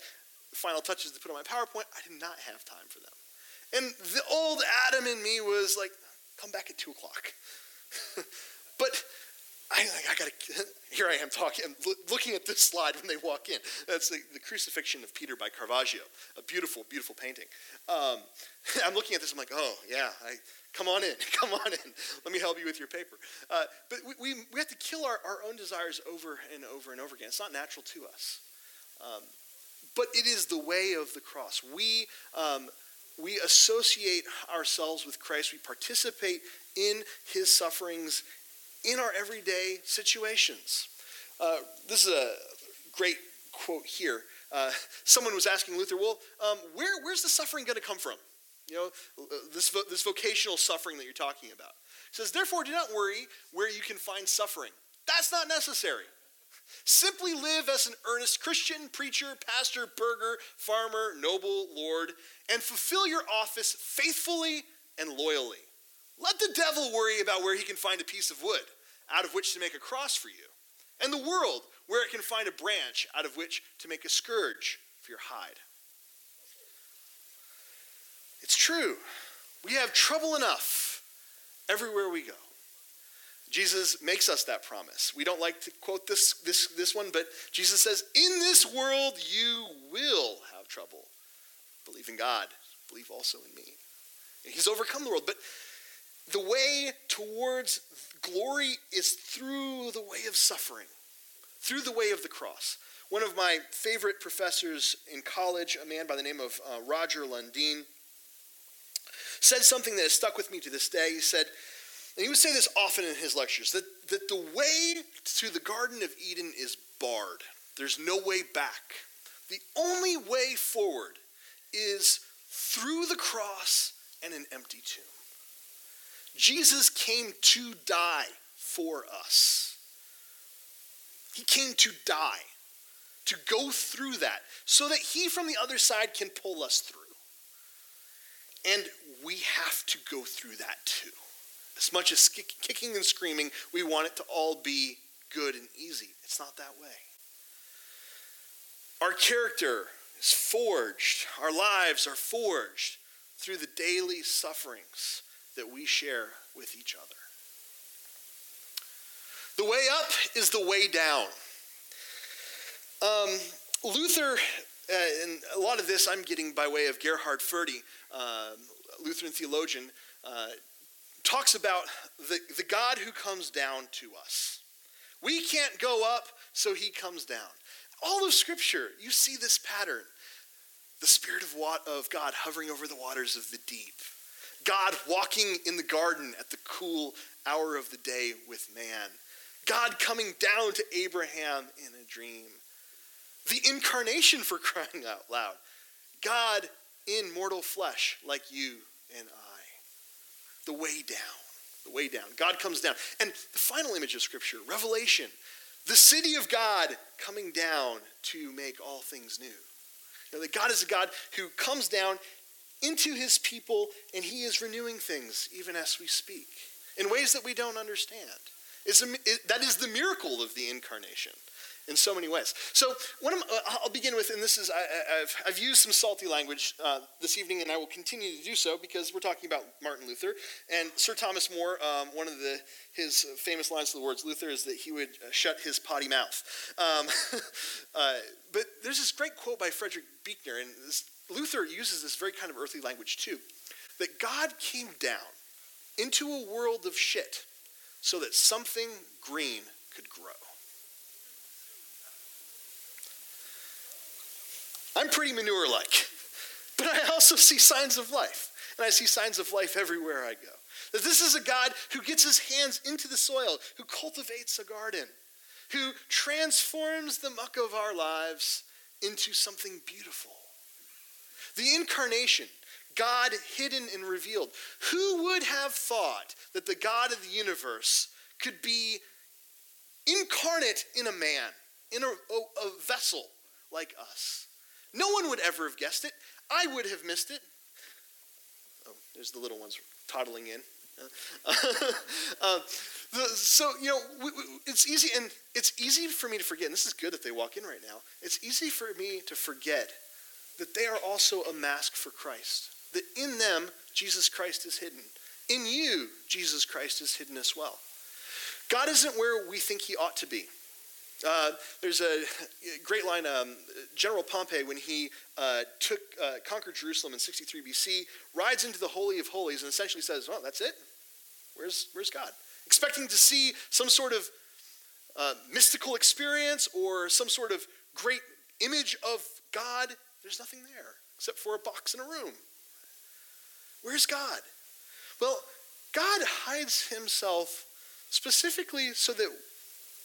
final touches to put on my PowerPoint. I did not have time for them. And the old Adam in me was like, come back at 2 o'clock. but I, I got to, here I am talking, looking at this slide when they walk in. That's the, the Crucifixion of Peter by Caravaggio, a beautiful, beautiful painting. Um, I'm looking at this, I'm like, oh, yeah, I, come on in, come on in. Let me help you with your paper. Uh, but we, we, we, have to kill our, our own desires over and over and over again. It's not natural to us. Um, but it is the way of the cross. We, um, we associate ourselves with Christ, we participate in his sufferings in our everyday situations. Uh, this is a great quote here. Uh, someone was asking Luther, well, um, where, where's the suffering going to come from? You know, this, vo- this vocational suffering that you're talking about. He says, therefore, do not worry where you can find suffering. That's not necessary. Simply live as an earnest Christian, preacher, pastor, burgher, farmer, noble, lord, and fulfill your office faithfully and loyally. Let the devil worry about where he can find a piece of wood out of which to make a cross for you, and the world where it can find a branch out of which to make a scourge for your hide. It's true. We have trouble enough everywhere we go. Jesus makes us that promise. We don't like to quote this, this, this one, but Jesus says, In this world you will have trouble. Believe in God, believe also in me. He's overcome the world, but the way towards glory is through the way of suffering, through the way of the cross. One of my favorite professors in college, a man by the name of uh, Roger Lundeen, said something that has stuck with me to this day. He said, and he would say this often in his lectures that, that the way to the Garden of Eden is barred. There's no way back. The only way forward is through the cross and an empty tomb. Jesus came to die for us. He came to die, to go through that, so that he from the other side can pull us through. And we have to go through that too. As much as kicking and screaming, we want it to all be good and easy. It's not that way. Our character is forged, our lives are forged through the daily sufferings that we share with each other. The way up is the way down. Um, Luther, uh, and a lot of this I'm getting by way of Gerhard Forde, uh, Lutheran theologian, uh, talks about the, the God who comes down to us. We can't go up, so he comes down. All of Scripture, you see this pattern. The Spirit of, of God hovering over the waters of the deep. God walking in the garden at the cool hour of the day with man. God coming down to Abraham in a dream. The incarnation for crying out loud. God in mortal flesh like you and I. The way down. The way down. God comes down. And the final image of Scripture, Revelation, the city of God coming down to make all things new. You know, that God is a God who comes down into his people and he is renewing things even as we speak in ways that we don't understand. It's a, it, that is the miracle of the incarnation in so many ways. So, what I'm, uh, I'll begin with, and this is, I, have I've used some salty language uh, this evening, and I will continue to do so because we're talking about Martin Luther. And Sir Thomas More, um, one of the, his famous lines to the words Luther is that he would uh, shut his potty mouth. Um, uh, but there's this great quote by Frederick Buechner, and this, Luther uses this very kind of earthly language too that God came down into a world of shit so that something green could grow. I'm pretty manure like, but I also see signs of life. And I see signs of life everywhere I go. That this is a God who gets his hands into the soil, who cultivates a garden, who transforms the muck of our lives into something beautiful. The incarnation, God hidden and revealed. Who would have thought that the God of the universe could be incarnate in a man, in a, a, a vessel like us? No one would ever have guessed it. I would have missed it. Oh, there's the little ones toddling in. uh, the, so you know, we, we, it's easy, and it's easy for me to forget. And this is good that they walk in right now. It's easy for me to forget that they are also a mask for Christ. That in them Jesus Christ is hidden. In you Jesus Christ is hidden as well. God isn't where we think He ought to be. Uh, there's a great line. Um, General Pompey, when he uh, took uh, conquered Jerusalem in 63 BC, rides into the Holy of Holies and essentially says, Well, that's it. Where's where's God?" Expecting to see some sort of uh, mystical experience or some sort of great image of God. There's nothing there except for a box in a room. Where's God? Well, God hides Himself specifically so that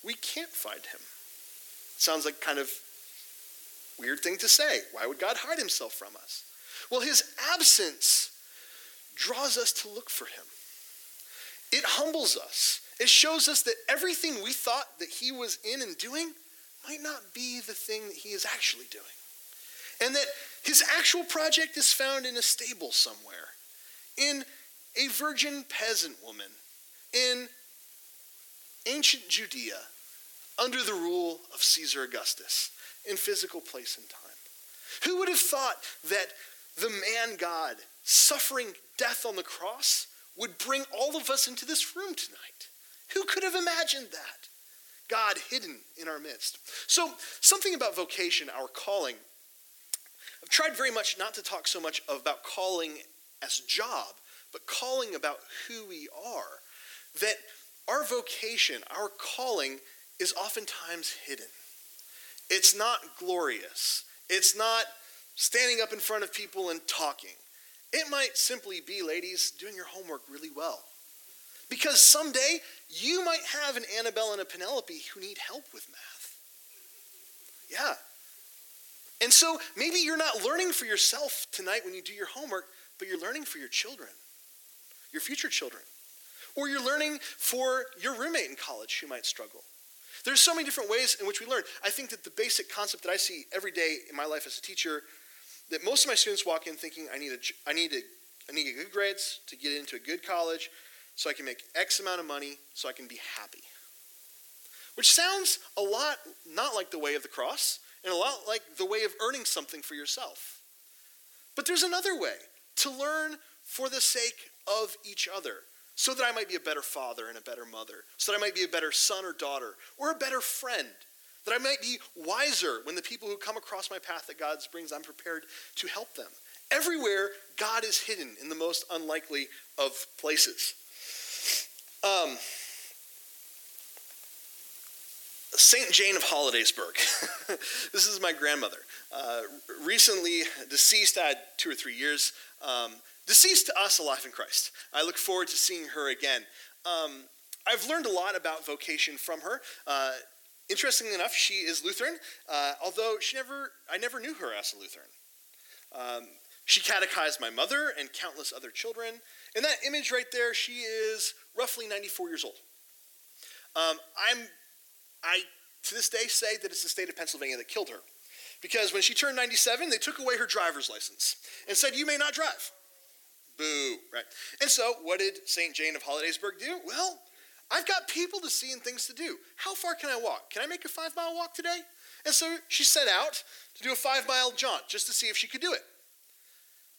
we can't find him. It Sounds like kind of weird thing to say. Why would God hide himself from us? Well, his absence draws us to look for him. It humbles us. It shows us that everything we thought that he was in and doing might not be the thing that he is actually doing. And that his actual project is found in a stable somewhere, in a virgin peasant woman, in ancient Judea under the rule of Caesar Augustus in physical place and time. Who would have thought that the man God suffering death on the cross would bring all of us into this room tonight? Who could have imagined that? God hidden in our midst. So, something about vocation, our calling. I've tried very much not to talk so much about calling as job, but calling about who we are. That our vocation, our calling, is oftentimes hidden. It's not glorious. It's not standing up in front of people and talking. It might simply be, ladies, doing your homework really well. Because someday you might have an Annabelle and a Penelope who need help with math. Yeah. And so maybe you're not learning for yourself tonight when you do your homework, but you're learning for your children, your future children. Or you're learning for your roommate in college who might struggle. There's so many different ways in which we learn. I think that the basic concept that I see every day in my life as a teacher, that most of my students walk in thinking, I need, a, I need, a, I need to get good grades to get into a good college so I can make X amount of money so I can be happy. Which sounds a lot not like the way of the cross and a lot like the way of earning something for yourself. But there's another way to learn for the sake of each other so that I might be a better father and a better mother, so that I might be a better son or daughter, or a better friend, that I might be wiser when the people who come across my path that God brings, I'm prepared to help them. Everywhere, God is hidden in the most unlikely of places. Um, Saint Jane of Hollidaysburg. this is my grandmother. Uh, recently deceased, I had two or three years. Um, deceased to us, alive in Christ. I look forward to seeing her again. Um, I've learned a lot about vocation from her. Uh, interestingly enough, she is Lutheran, uh, although she never, I never knew her as a Lutheran. Um, she catechized my mother and countless other children. In that image right there, she is roughly 94 years old. Um, I'm, I to this day say that it's the state of Pennsylvania that killed her. Because when she turned 97, they took away her driver's license and said, You may not drive. Boo, right? And so, what did St. Jane of Hollidaysburg do? Well, I've got people to see and things to do. How far can I walk? Can I make a five mile walk today? And so she set out to do a five mile jaunt just to see if she could do it.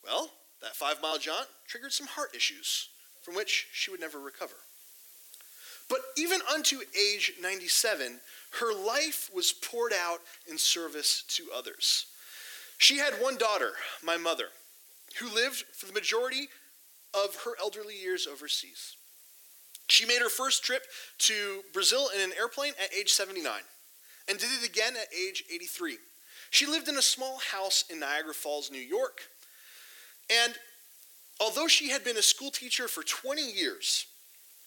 Well, that five mile jaunt triggered some heart issues from which she would never recover. But even unto age 97, her life was poured out in service to others. She had one daughter, my mother, who lived for the majority of her elderly years overseas. She made her first trip to Brazil in an airplane at age 79 and did it again at age 83. She lived in a small house in Niagara Falls, New York. And although she had been a school teacher for 20 years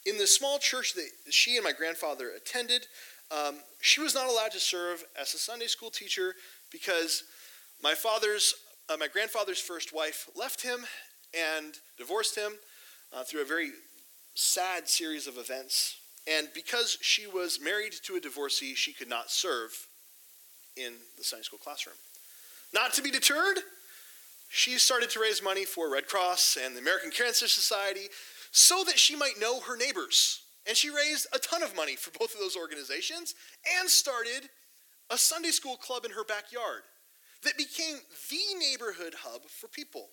in the small church that she and my grandfather attended, um, she was not allowed to serve as a Sunday school teacher because my father's, uh, my grandfather's first wife left him and divorced him uh, through a very sad series of events. And because she was married to a divorcee, she could not serve in the Sunday school classroom. Not to be deterred, she started to raise money for Red Cross and the American Cancer Society so that she might know her neighbors. And she raised a ton of money for both of those organizations and started a Sunday school club in her backyard that became the neighborhood hub for people.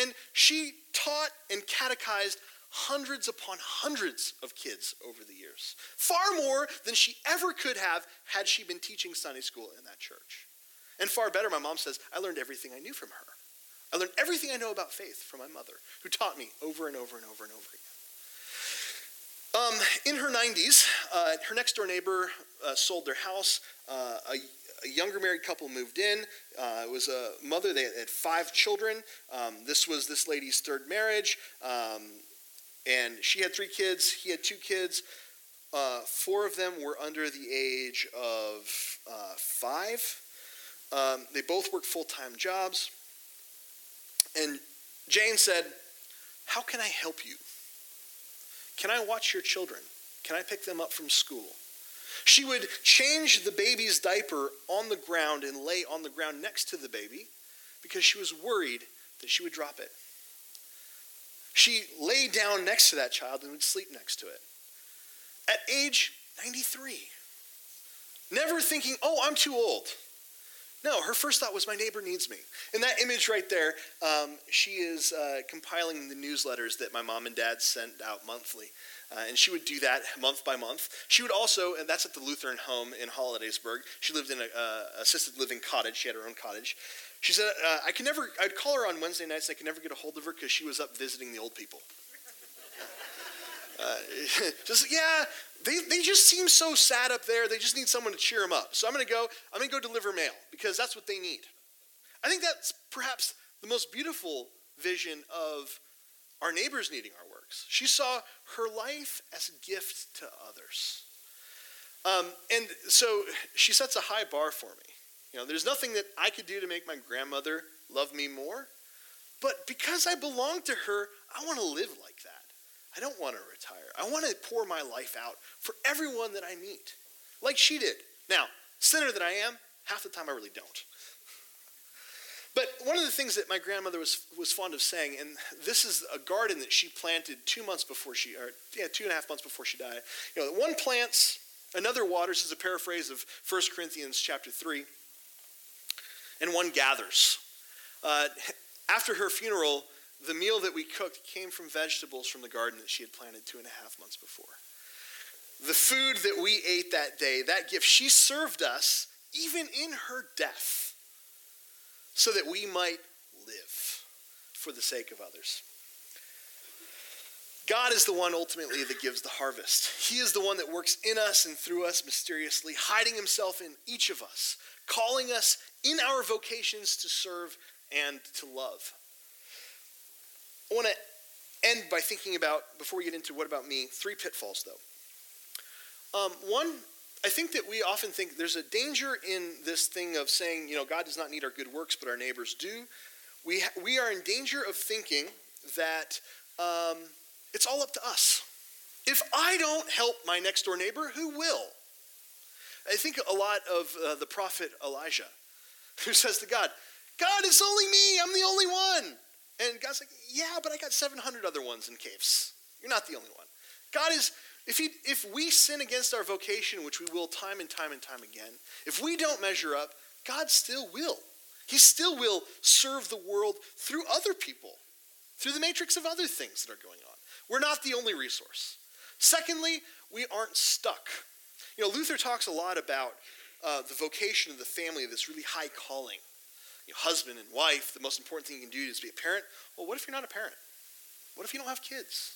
And she taught and catechized hundreds upon hundreds of kids over the years, far more than she ever could have had she been teaching Sunday school in that church. And far better, my mom says, I learned everything I knew from her. I learned everything I know about faith from my mother, who taught me over and over and over and over again. Um, in her 90s, uh, her next door neighbor uh, sold their house. Uh, a, a, younger married couple moved in. Uh, it was a mother, they had five children. Um, this was this lady's third marriage. Um, and she had three kids, he had two kids. Uh, four of them were under the age of uh, five. Um, they both worked full time jobs. And Jane said, How can I help you? Can I watch your children? Can I pick them up from school? She would change the baby's diaper on the ground and lay on the ground next to the baby because she was worried that she would drop it. She lay down next to that child and would sleep next to it. At age 93, never thinking, oh, I'm too old. No, her first thought was, my neighbor needs me. In that image right there, um, she is uh, compiling the newsletters that my mom and dad sent out monthly. Uh, and she would do that month by month. She would also, and that's at the Lutheran home in Hollidaysburg. She lived in an assisted living cottage. She had her own cottage. She said, uh, I can never, I'd call her on Wednesday nights, and I could never get a hold of her because she was up visiting the old people. Uh, just, yeah, they, they just seem so sad up there. They just need someone to cheer them up. So I'm going to go, I'm going to go deliver mail because that's what they need. I think that's perhaps the most beautiful vision of our neighbors needing our works. She saw her life as a gift to others. Um, and so she sets a high bar for me. You know, there's nothing that I could do to make my grandmother love me more. But because I belong to her, I want to live like that. I don't want to retire. I want to pour my life out for everyone that I meet, like she did. Now, sinner that I am, half the time I really don't. But one of the things that my grandmother was, was fond of saying, and this is a garden that she planted two months before she, or yeah, two and a half months before she died. You know, one plants, another waters is a paraphrase of 1 Corinthians chapter 3, and one gathers. Uh, after her funeral, the meal that we cooked came from vegetables from the garden that she had planted two and a half months before. The food that we ate that day, that gift, she served us even in her death so that we might live for the sake of others. God is the one ultimately that gives the harvest. He is the one that works in us and through us mysteriously, hiding himself in each of us, calling us in our vocations to serve and to love. I want to end by thinking about, before we get into what about me, three pitfalls though. Um, one, I think that we often think there's a danger in this thing of saying, you know, God does not need our good works, but our neighbors do. We, ha- we are in danger of thinking that um, it's all up to us. If I don't help my next door neighbor, who will? I think a lot of uh, the prophet Elijah, who says to God, God, it's only me, I'm the only one. And God's like, yeah, but I got 700 other ones in caves. You're not the only one. God is, if, he, if we sin against our vocation, which we will time and time and time again, if we don't measure up, God still will. He still will serve the world through other people, through the matrix of other things that are going on. We're not the only resource. Secondly, we aren't stuck. You know, Luther talks a lot about uh, the vocation of the family, this really high calling. You know, husband and wife, the most important thing you can do is be a parent. Well, what if you're not a parent? What if you don't have kids?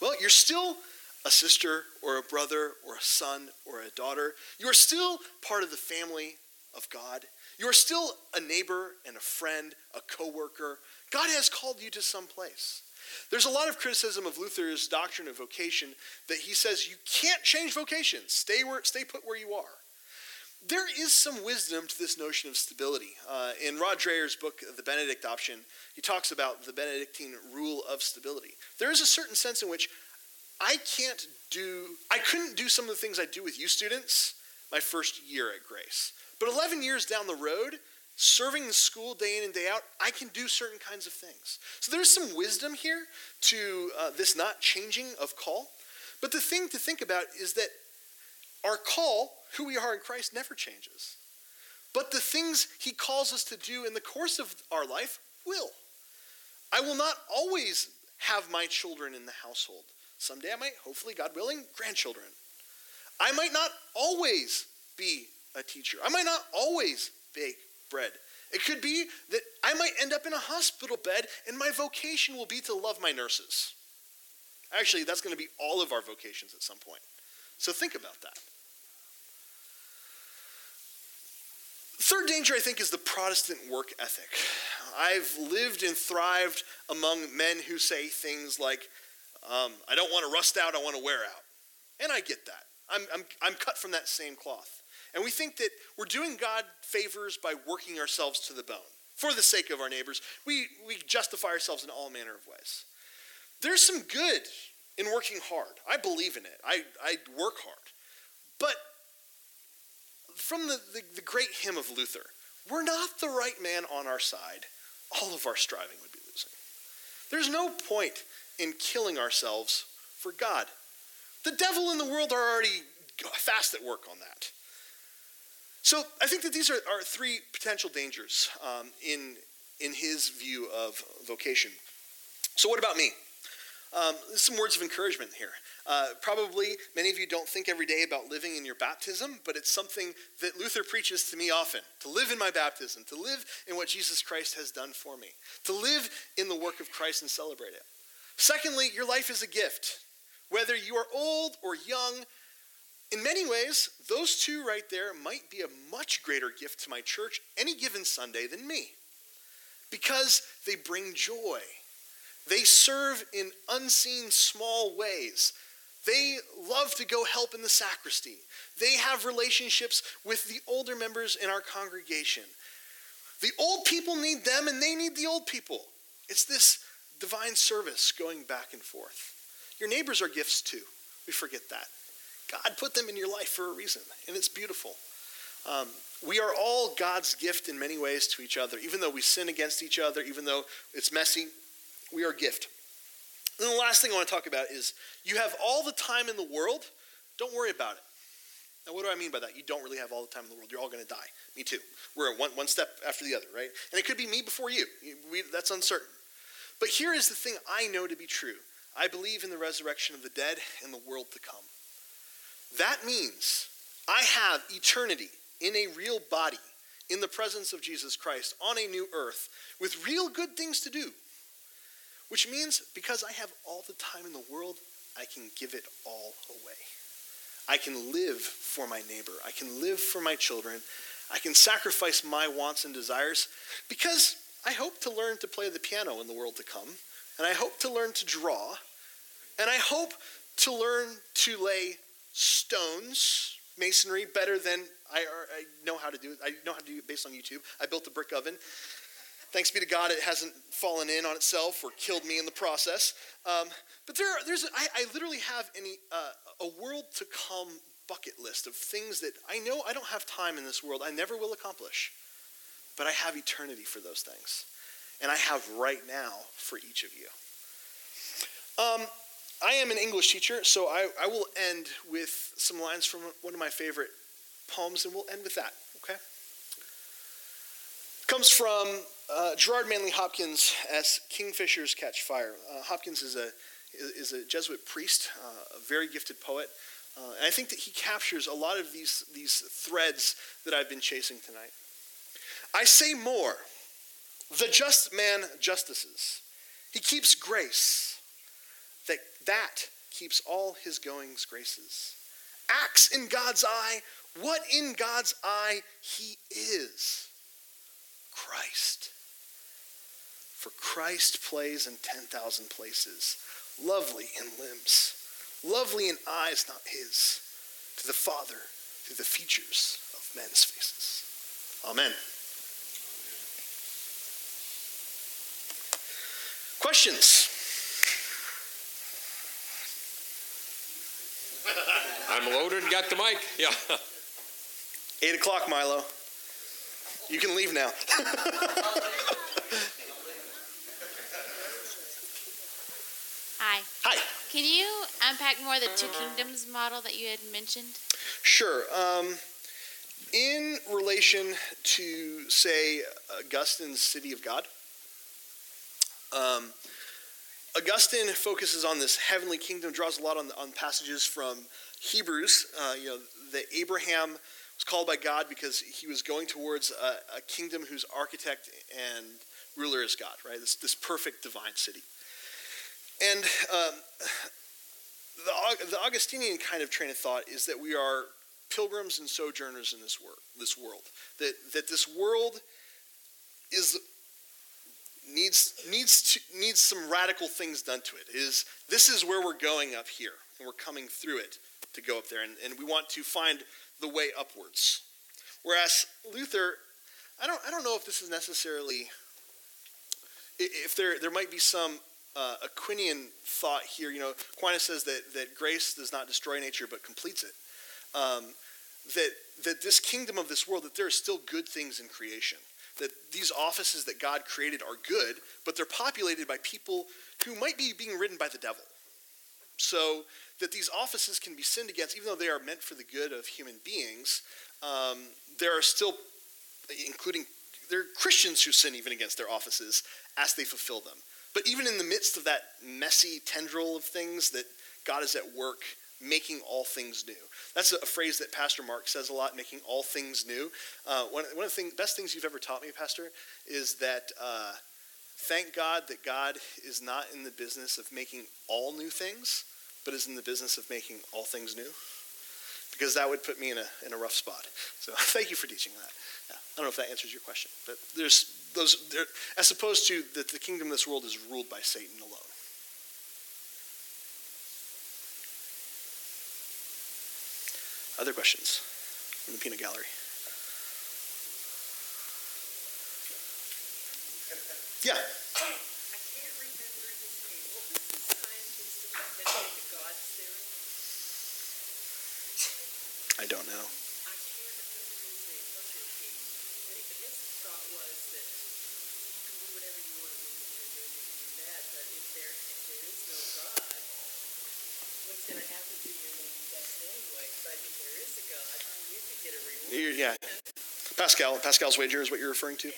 Well, you're still a sister or a brother or a son or a daughter. You are still part of the family of God. You are still a neighbor and a friend, a coworker. God has called you to some place. There's a lot of criticism of Luther's doctrine of vocation that he says you can't change vocation. Stay where stay put where you are. There is some wisdom to this notion of stability. Uh, in Rod Dreher's book, The Benedict Option, he talks about the Benedictine rule of stability. There is a certain sense in which I can't do, I couldn't do some of the things I do with you students my first year at Grace. But 11 years down the road, serving the school day in and day out, I can do certain kinds of things. So there's some wisdom here to uh, this not changing of call. But the thing to think about is that our call, who we are in Christ, never changes. But the things he calls us to do in the course of our life will. I will not always have my children in the household. Someday I might, hopefully, God willing, grandchildren. I might not always be a teacher. I might not always bake bread. It could be that I might end up in a hospital bed and my vocation will be to love my nurses. Actually, that's going to be all of our vocations at some point. So think about that. Third danger, I think, is the Protestant work ethic. I've lived and thrived among men who say things like, um, I don't want to rust out, I want to wear out. And I get that. I'm, I'm, I'm cut from that same cloth. And we think that we're doing God favors by working ourselves to the bone for the sake of our neighbors. We, we justify ourselves in all manner of ways. There's some good in working hard. I believe in it. I, I work hard. But from the, the, the great hymn of Luther, we're not the right man on our side. All of our striving would be losing. There's no point in killing ourselves for God. The devil and the world are already fast at work on that. So I think that these are, are three potential dangers um, in, in his view of vocation. So, what about me? Um, some words of encouragement here. Uh, probably many of you don't think every day about living in your baptism, but it's something that Luther preaches to me often to live in my baptism, to live in what Jesus Christ has done for me, to live in the work of Christ and celebrate it. Secondly, your life is a gift. Whether you are old or young, in many ways, those two right there might be a much greater gift to my church any given Sunday than me because they bring joy. They serve in unseen small ways. They love to go help in the sacristy. They have relationships with the older members in our congregation. The old people need them and they need the old people. It's this divine service going back and forth. Your neighbors are gifts too. We forget that. God put them in your life for a reason, and it's beautiful. Um, we are all God's gift in many ways to each other. Even though we sin against each other, even though it's messy, we are gift. And the last thing I want to talk about is you have all the time in the world, don't worry about it. Now, what do I mean by that? You don't really have all the time in the world. You're all going to die. Me too. We're one, one step after the other, right? And it could be me before you. We, that's uncertain. But here is the thing I know to be true I believe in the resurrection of the dead and the world to come. That means I have eternity in a real body in the presence of Jesus Christ on a new earth with real good things to do. Which means because I have all the time in the world, I can give it all away. I can live for my neighbor. I can live for my children. I can sacrifice my wants and desires because I hope to learn to play the piano in the world to come. And I hope to learn to draw. And I hope to learn to lay stones, masonry, better than I, I know how to do it. I know how to do it based on YouTube. I built a brick oven. Thanks be to God, it hasn't fallen in on itself or killed me in the process. Um, but there, are, there's, I, I literally have any, uh, a world to come bucket list of things that I know I don't have time in this world. I never will accomplish, but I have eternity for those things, and I have right now for each of you. Um, I am an English teacher, so I, I will end with some lines from one of my favorite poems, and we'll end with that, okay? Comes from uh, Gerard Manley Hopkins as Kingfishers Catch Fire. Uh, Hopkins is a, is a Jesuit priest, uh, a very gifted poet, uh, and I think that he captures a lot of these, these threads that I've been chasing tonight. I say more. The just man justices. He keeps grace that that keeps all his goings graces. Acts in God's eye what in God's eye he is Christ. For Christ plays in 10,000 places, lovely in limbs, lovely in eyes not his, to the Father through the features of men's faces. Amen. Questions? I'm loaded got the mic. Yeah. Eight o'clock, Milo. You can leave now. Hi. Hi. Can you unpack more the two kingdoms model that you had mentioned? Sure. Um, in relation to, say, Augustine's City of God, um, Augustine focuses on this heavenly kingdom, draws a lot on, on passages from Hebrews. Uh, you know, that Abraham was called by God because he was going towards a, a kingdom whose architect and ruler is God, right? This, this perfect divine city. And um, the, the Augustinian kind of train of thought is that we are pilgrims and sojourners in this, wor- this world. That, that this world is needs needs to, needs some radical things done to it. Is this is where we're going up here, and we're coming through it to go up there, and, and we want to find the way upwards. Whereas Luther, I don't I don't know if this is necessarily if there there might be some uh, Aquinian thought here. You know, Aquinas says that that grace does not destroy nature but completes it. Um, that that this kingdom of this world that there are still good things in creation that these offices that God created are good, but they're populated by people who might be being ridden by the devil. So that these offices can be sinned against, even though they are meant for the good of human beings, um, there are still, including, there are Christians who sin even against their offices as they fulfill them. But even in the midst of that messy tendril of things, that God is at work making all things new. That's a phrase that Pastor Mark says a lot, making all things new. Uh, one, one of the thing, best things you've ever taught me, Pastor, is that uh, thank God that God is not in the business of making all new things, but is in the business of making all things new. Because that would put me in a, in a rough spot. So thank you for teaching that. Yeah, I don't know if that answers your question, but there's those, there, as opposed to that the kingdom of this world is ruled by Satan alone. Other questions from the peanut gallery? Yeah. I don't remember his name. What was the scientist that invented the God theory? I don't know. I can't remember his name. Those are keys. And I guess the thought was that you can do whatever you want to do, you can do this, you can do that, but if there if there is no God, what's going to happen to your little best anyway? But if there is a God, you could get a reward. You- Yeah. Pascal, Pascal's wager is what you're referring to?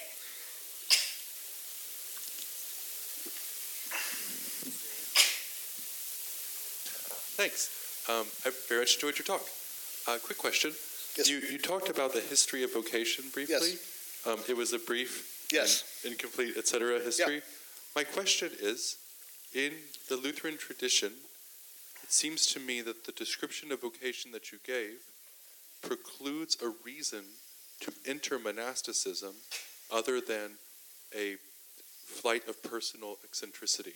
Thanks. Um, I very much enjoyed your talk. Uh, quick question. Yes. You, you talked about the history of vocation briefly. Um, it was a brief, Yes. incomplete, etc. history. Yeah. My question is, in the Lutheran tradition, it seems to me that the description of vocation that you gave precludes a reason to enter monasticism other than a flight of personal eccentricity.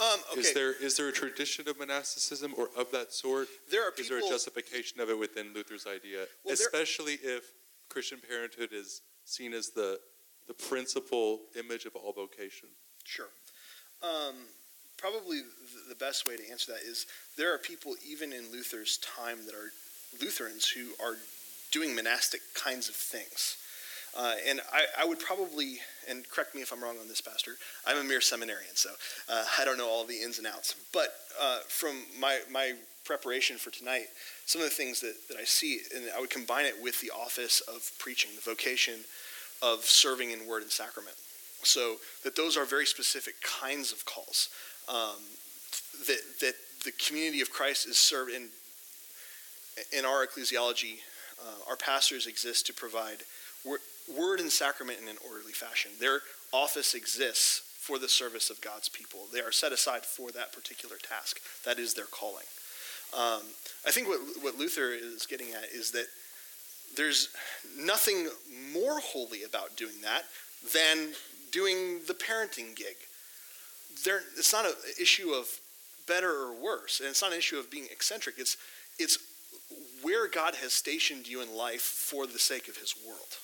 Um, okay, Is there is there a tradition of monasticism or of that sort? there are Is there a justification of it within Luther's idea, Well, there- especially if Christian parenthood is seen as the the principal image of all vocation? Sure. Um, probably the, best way to answer that is there are people even in Luther's time that are Lutherans who are doing monastic kinds of things. Uh, and I, I would probably, and correct me if I'm wrong on this, Pastor, I'm a mere seminarian, so uh, I don't know all the ins and outs. But uh, from my, my preparation for tonight, some of the things that, that I see, and I would combine it with the office of preaching, the vocation of serving in word and sacrament. So that those are very specific kinds of calls. Um, that that the community of Christ is served in. In our ecclesiology, uh, our pastors exist to provide wor- word and sacrament in an orderly fashion. Their office exists for the service of God's people. They are set aside for that particular task. That is their calling. Um, I think what what Luther is getting at is that there's nothing more holy about doing that than doing the parenting gig. There, it's not an issue of better or worse, and it's not an issue of being eccentric. It's, it's where God has stationed you in life for the sake of His world.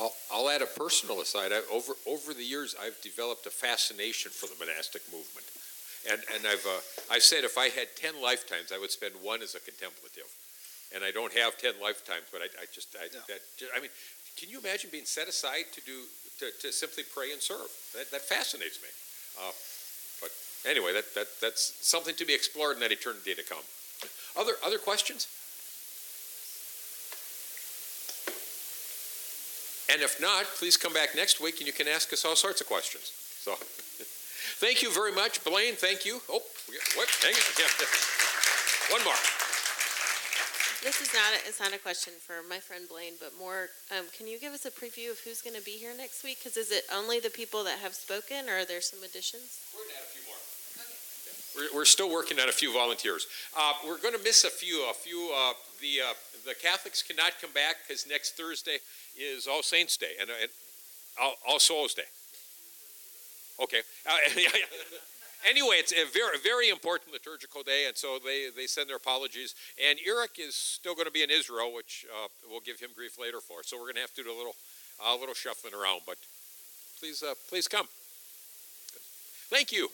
I'll, I'll add a personal aside. I, over over the years, I've developed a fascination for the monastic movement, and and I've uh, I've said if I had ten lifetimes, I would spend one as a contemplative, and I don't have ten lifetimes, but I, I just I, Yeah. that I mean, can you imagine being set aside to do to, to simply pray and serve? That that fascinates me. Uh, but anyway, that that that's something to be explored in that eternity to come. Other other questions? And if not, please come back next week and you can ask us all sorts of questions. So, thank you very much, Blaine. Thank you. Oh, we got- what? Hang on. Yeah. One more. This is not, a, it's not a question for my friend Blaine, but more, um, can you give us a preview of who's going to be here next week? Because is it only the people that have spoken, or are there some additions? We're going to add a few more. We're, we're still working on a few volunteers. Uh, we're going to miss a few. A few. Uh, the uh, the Catholics cannot come back because next Thursday is All Saints Day and, and All, All Souls Day. Okay. Anyway, it's a very very important liturgical day, and so they they send their apologies. And Eric is still going to be in Israel, which uh, we'll give him grief later for. So we're going to have to do a little a little shuffling around, but please uh, please come. Thank you.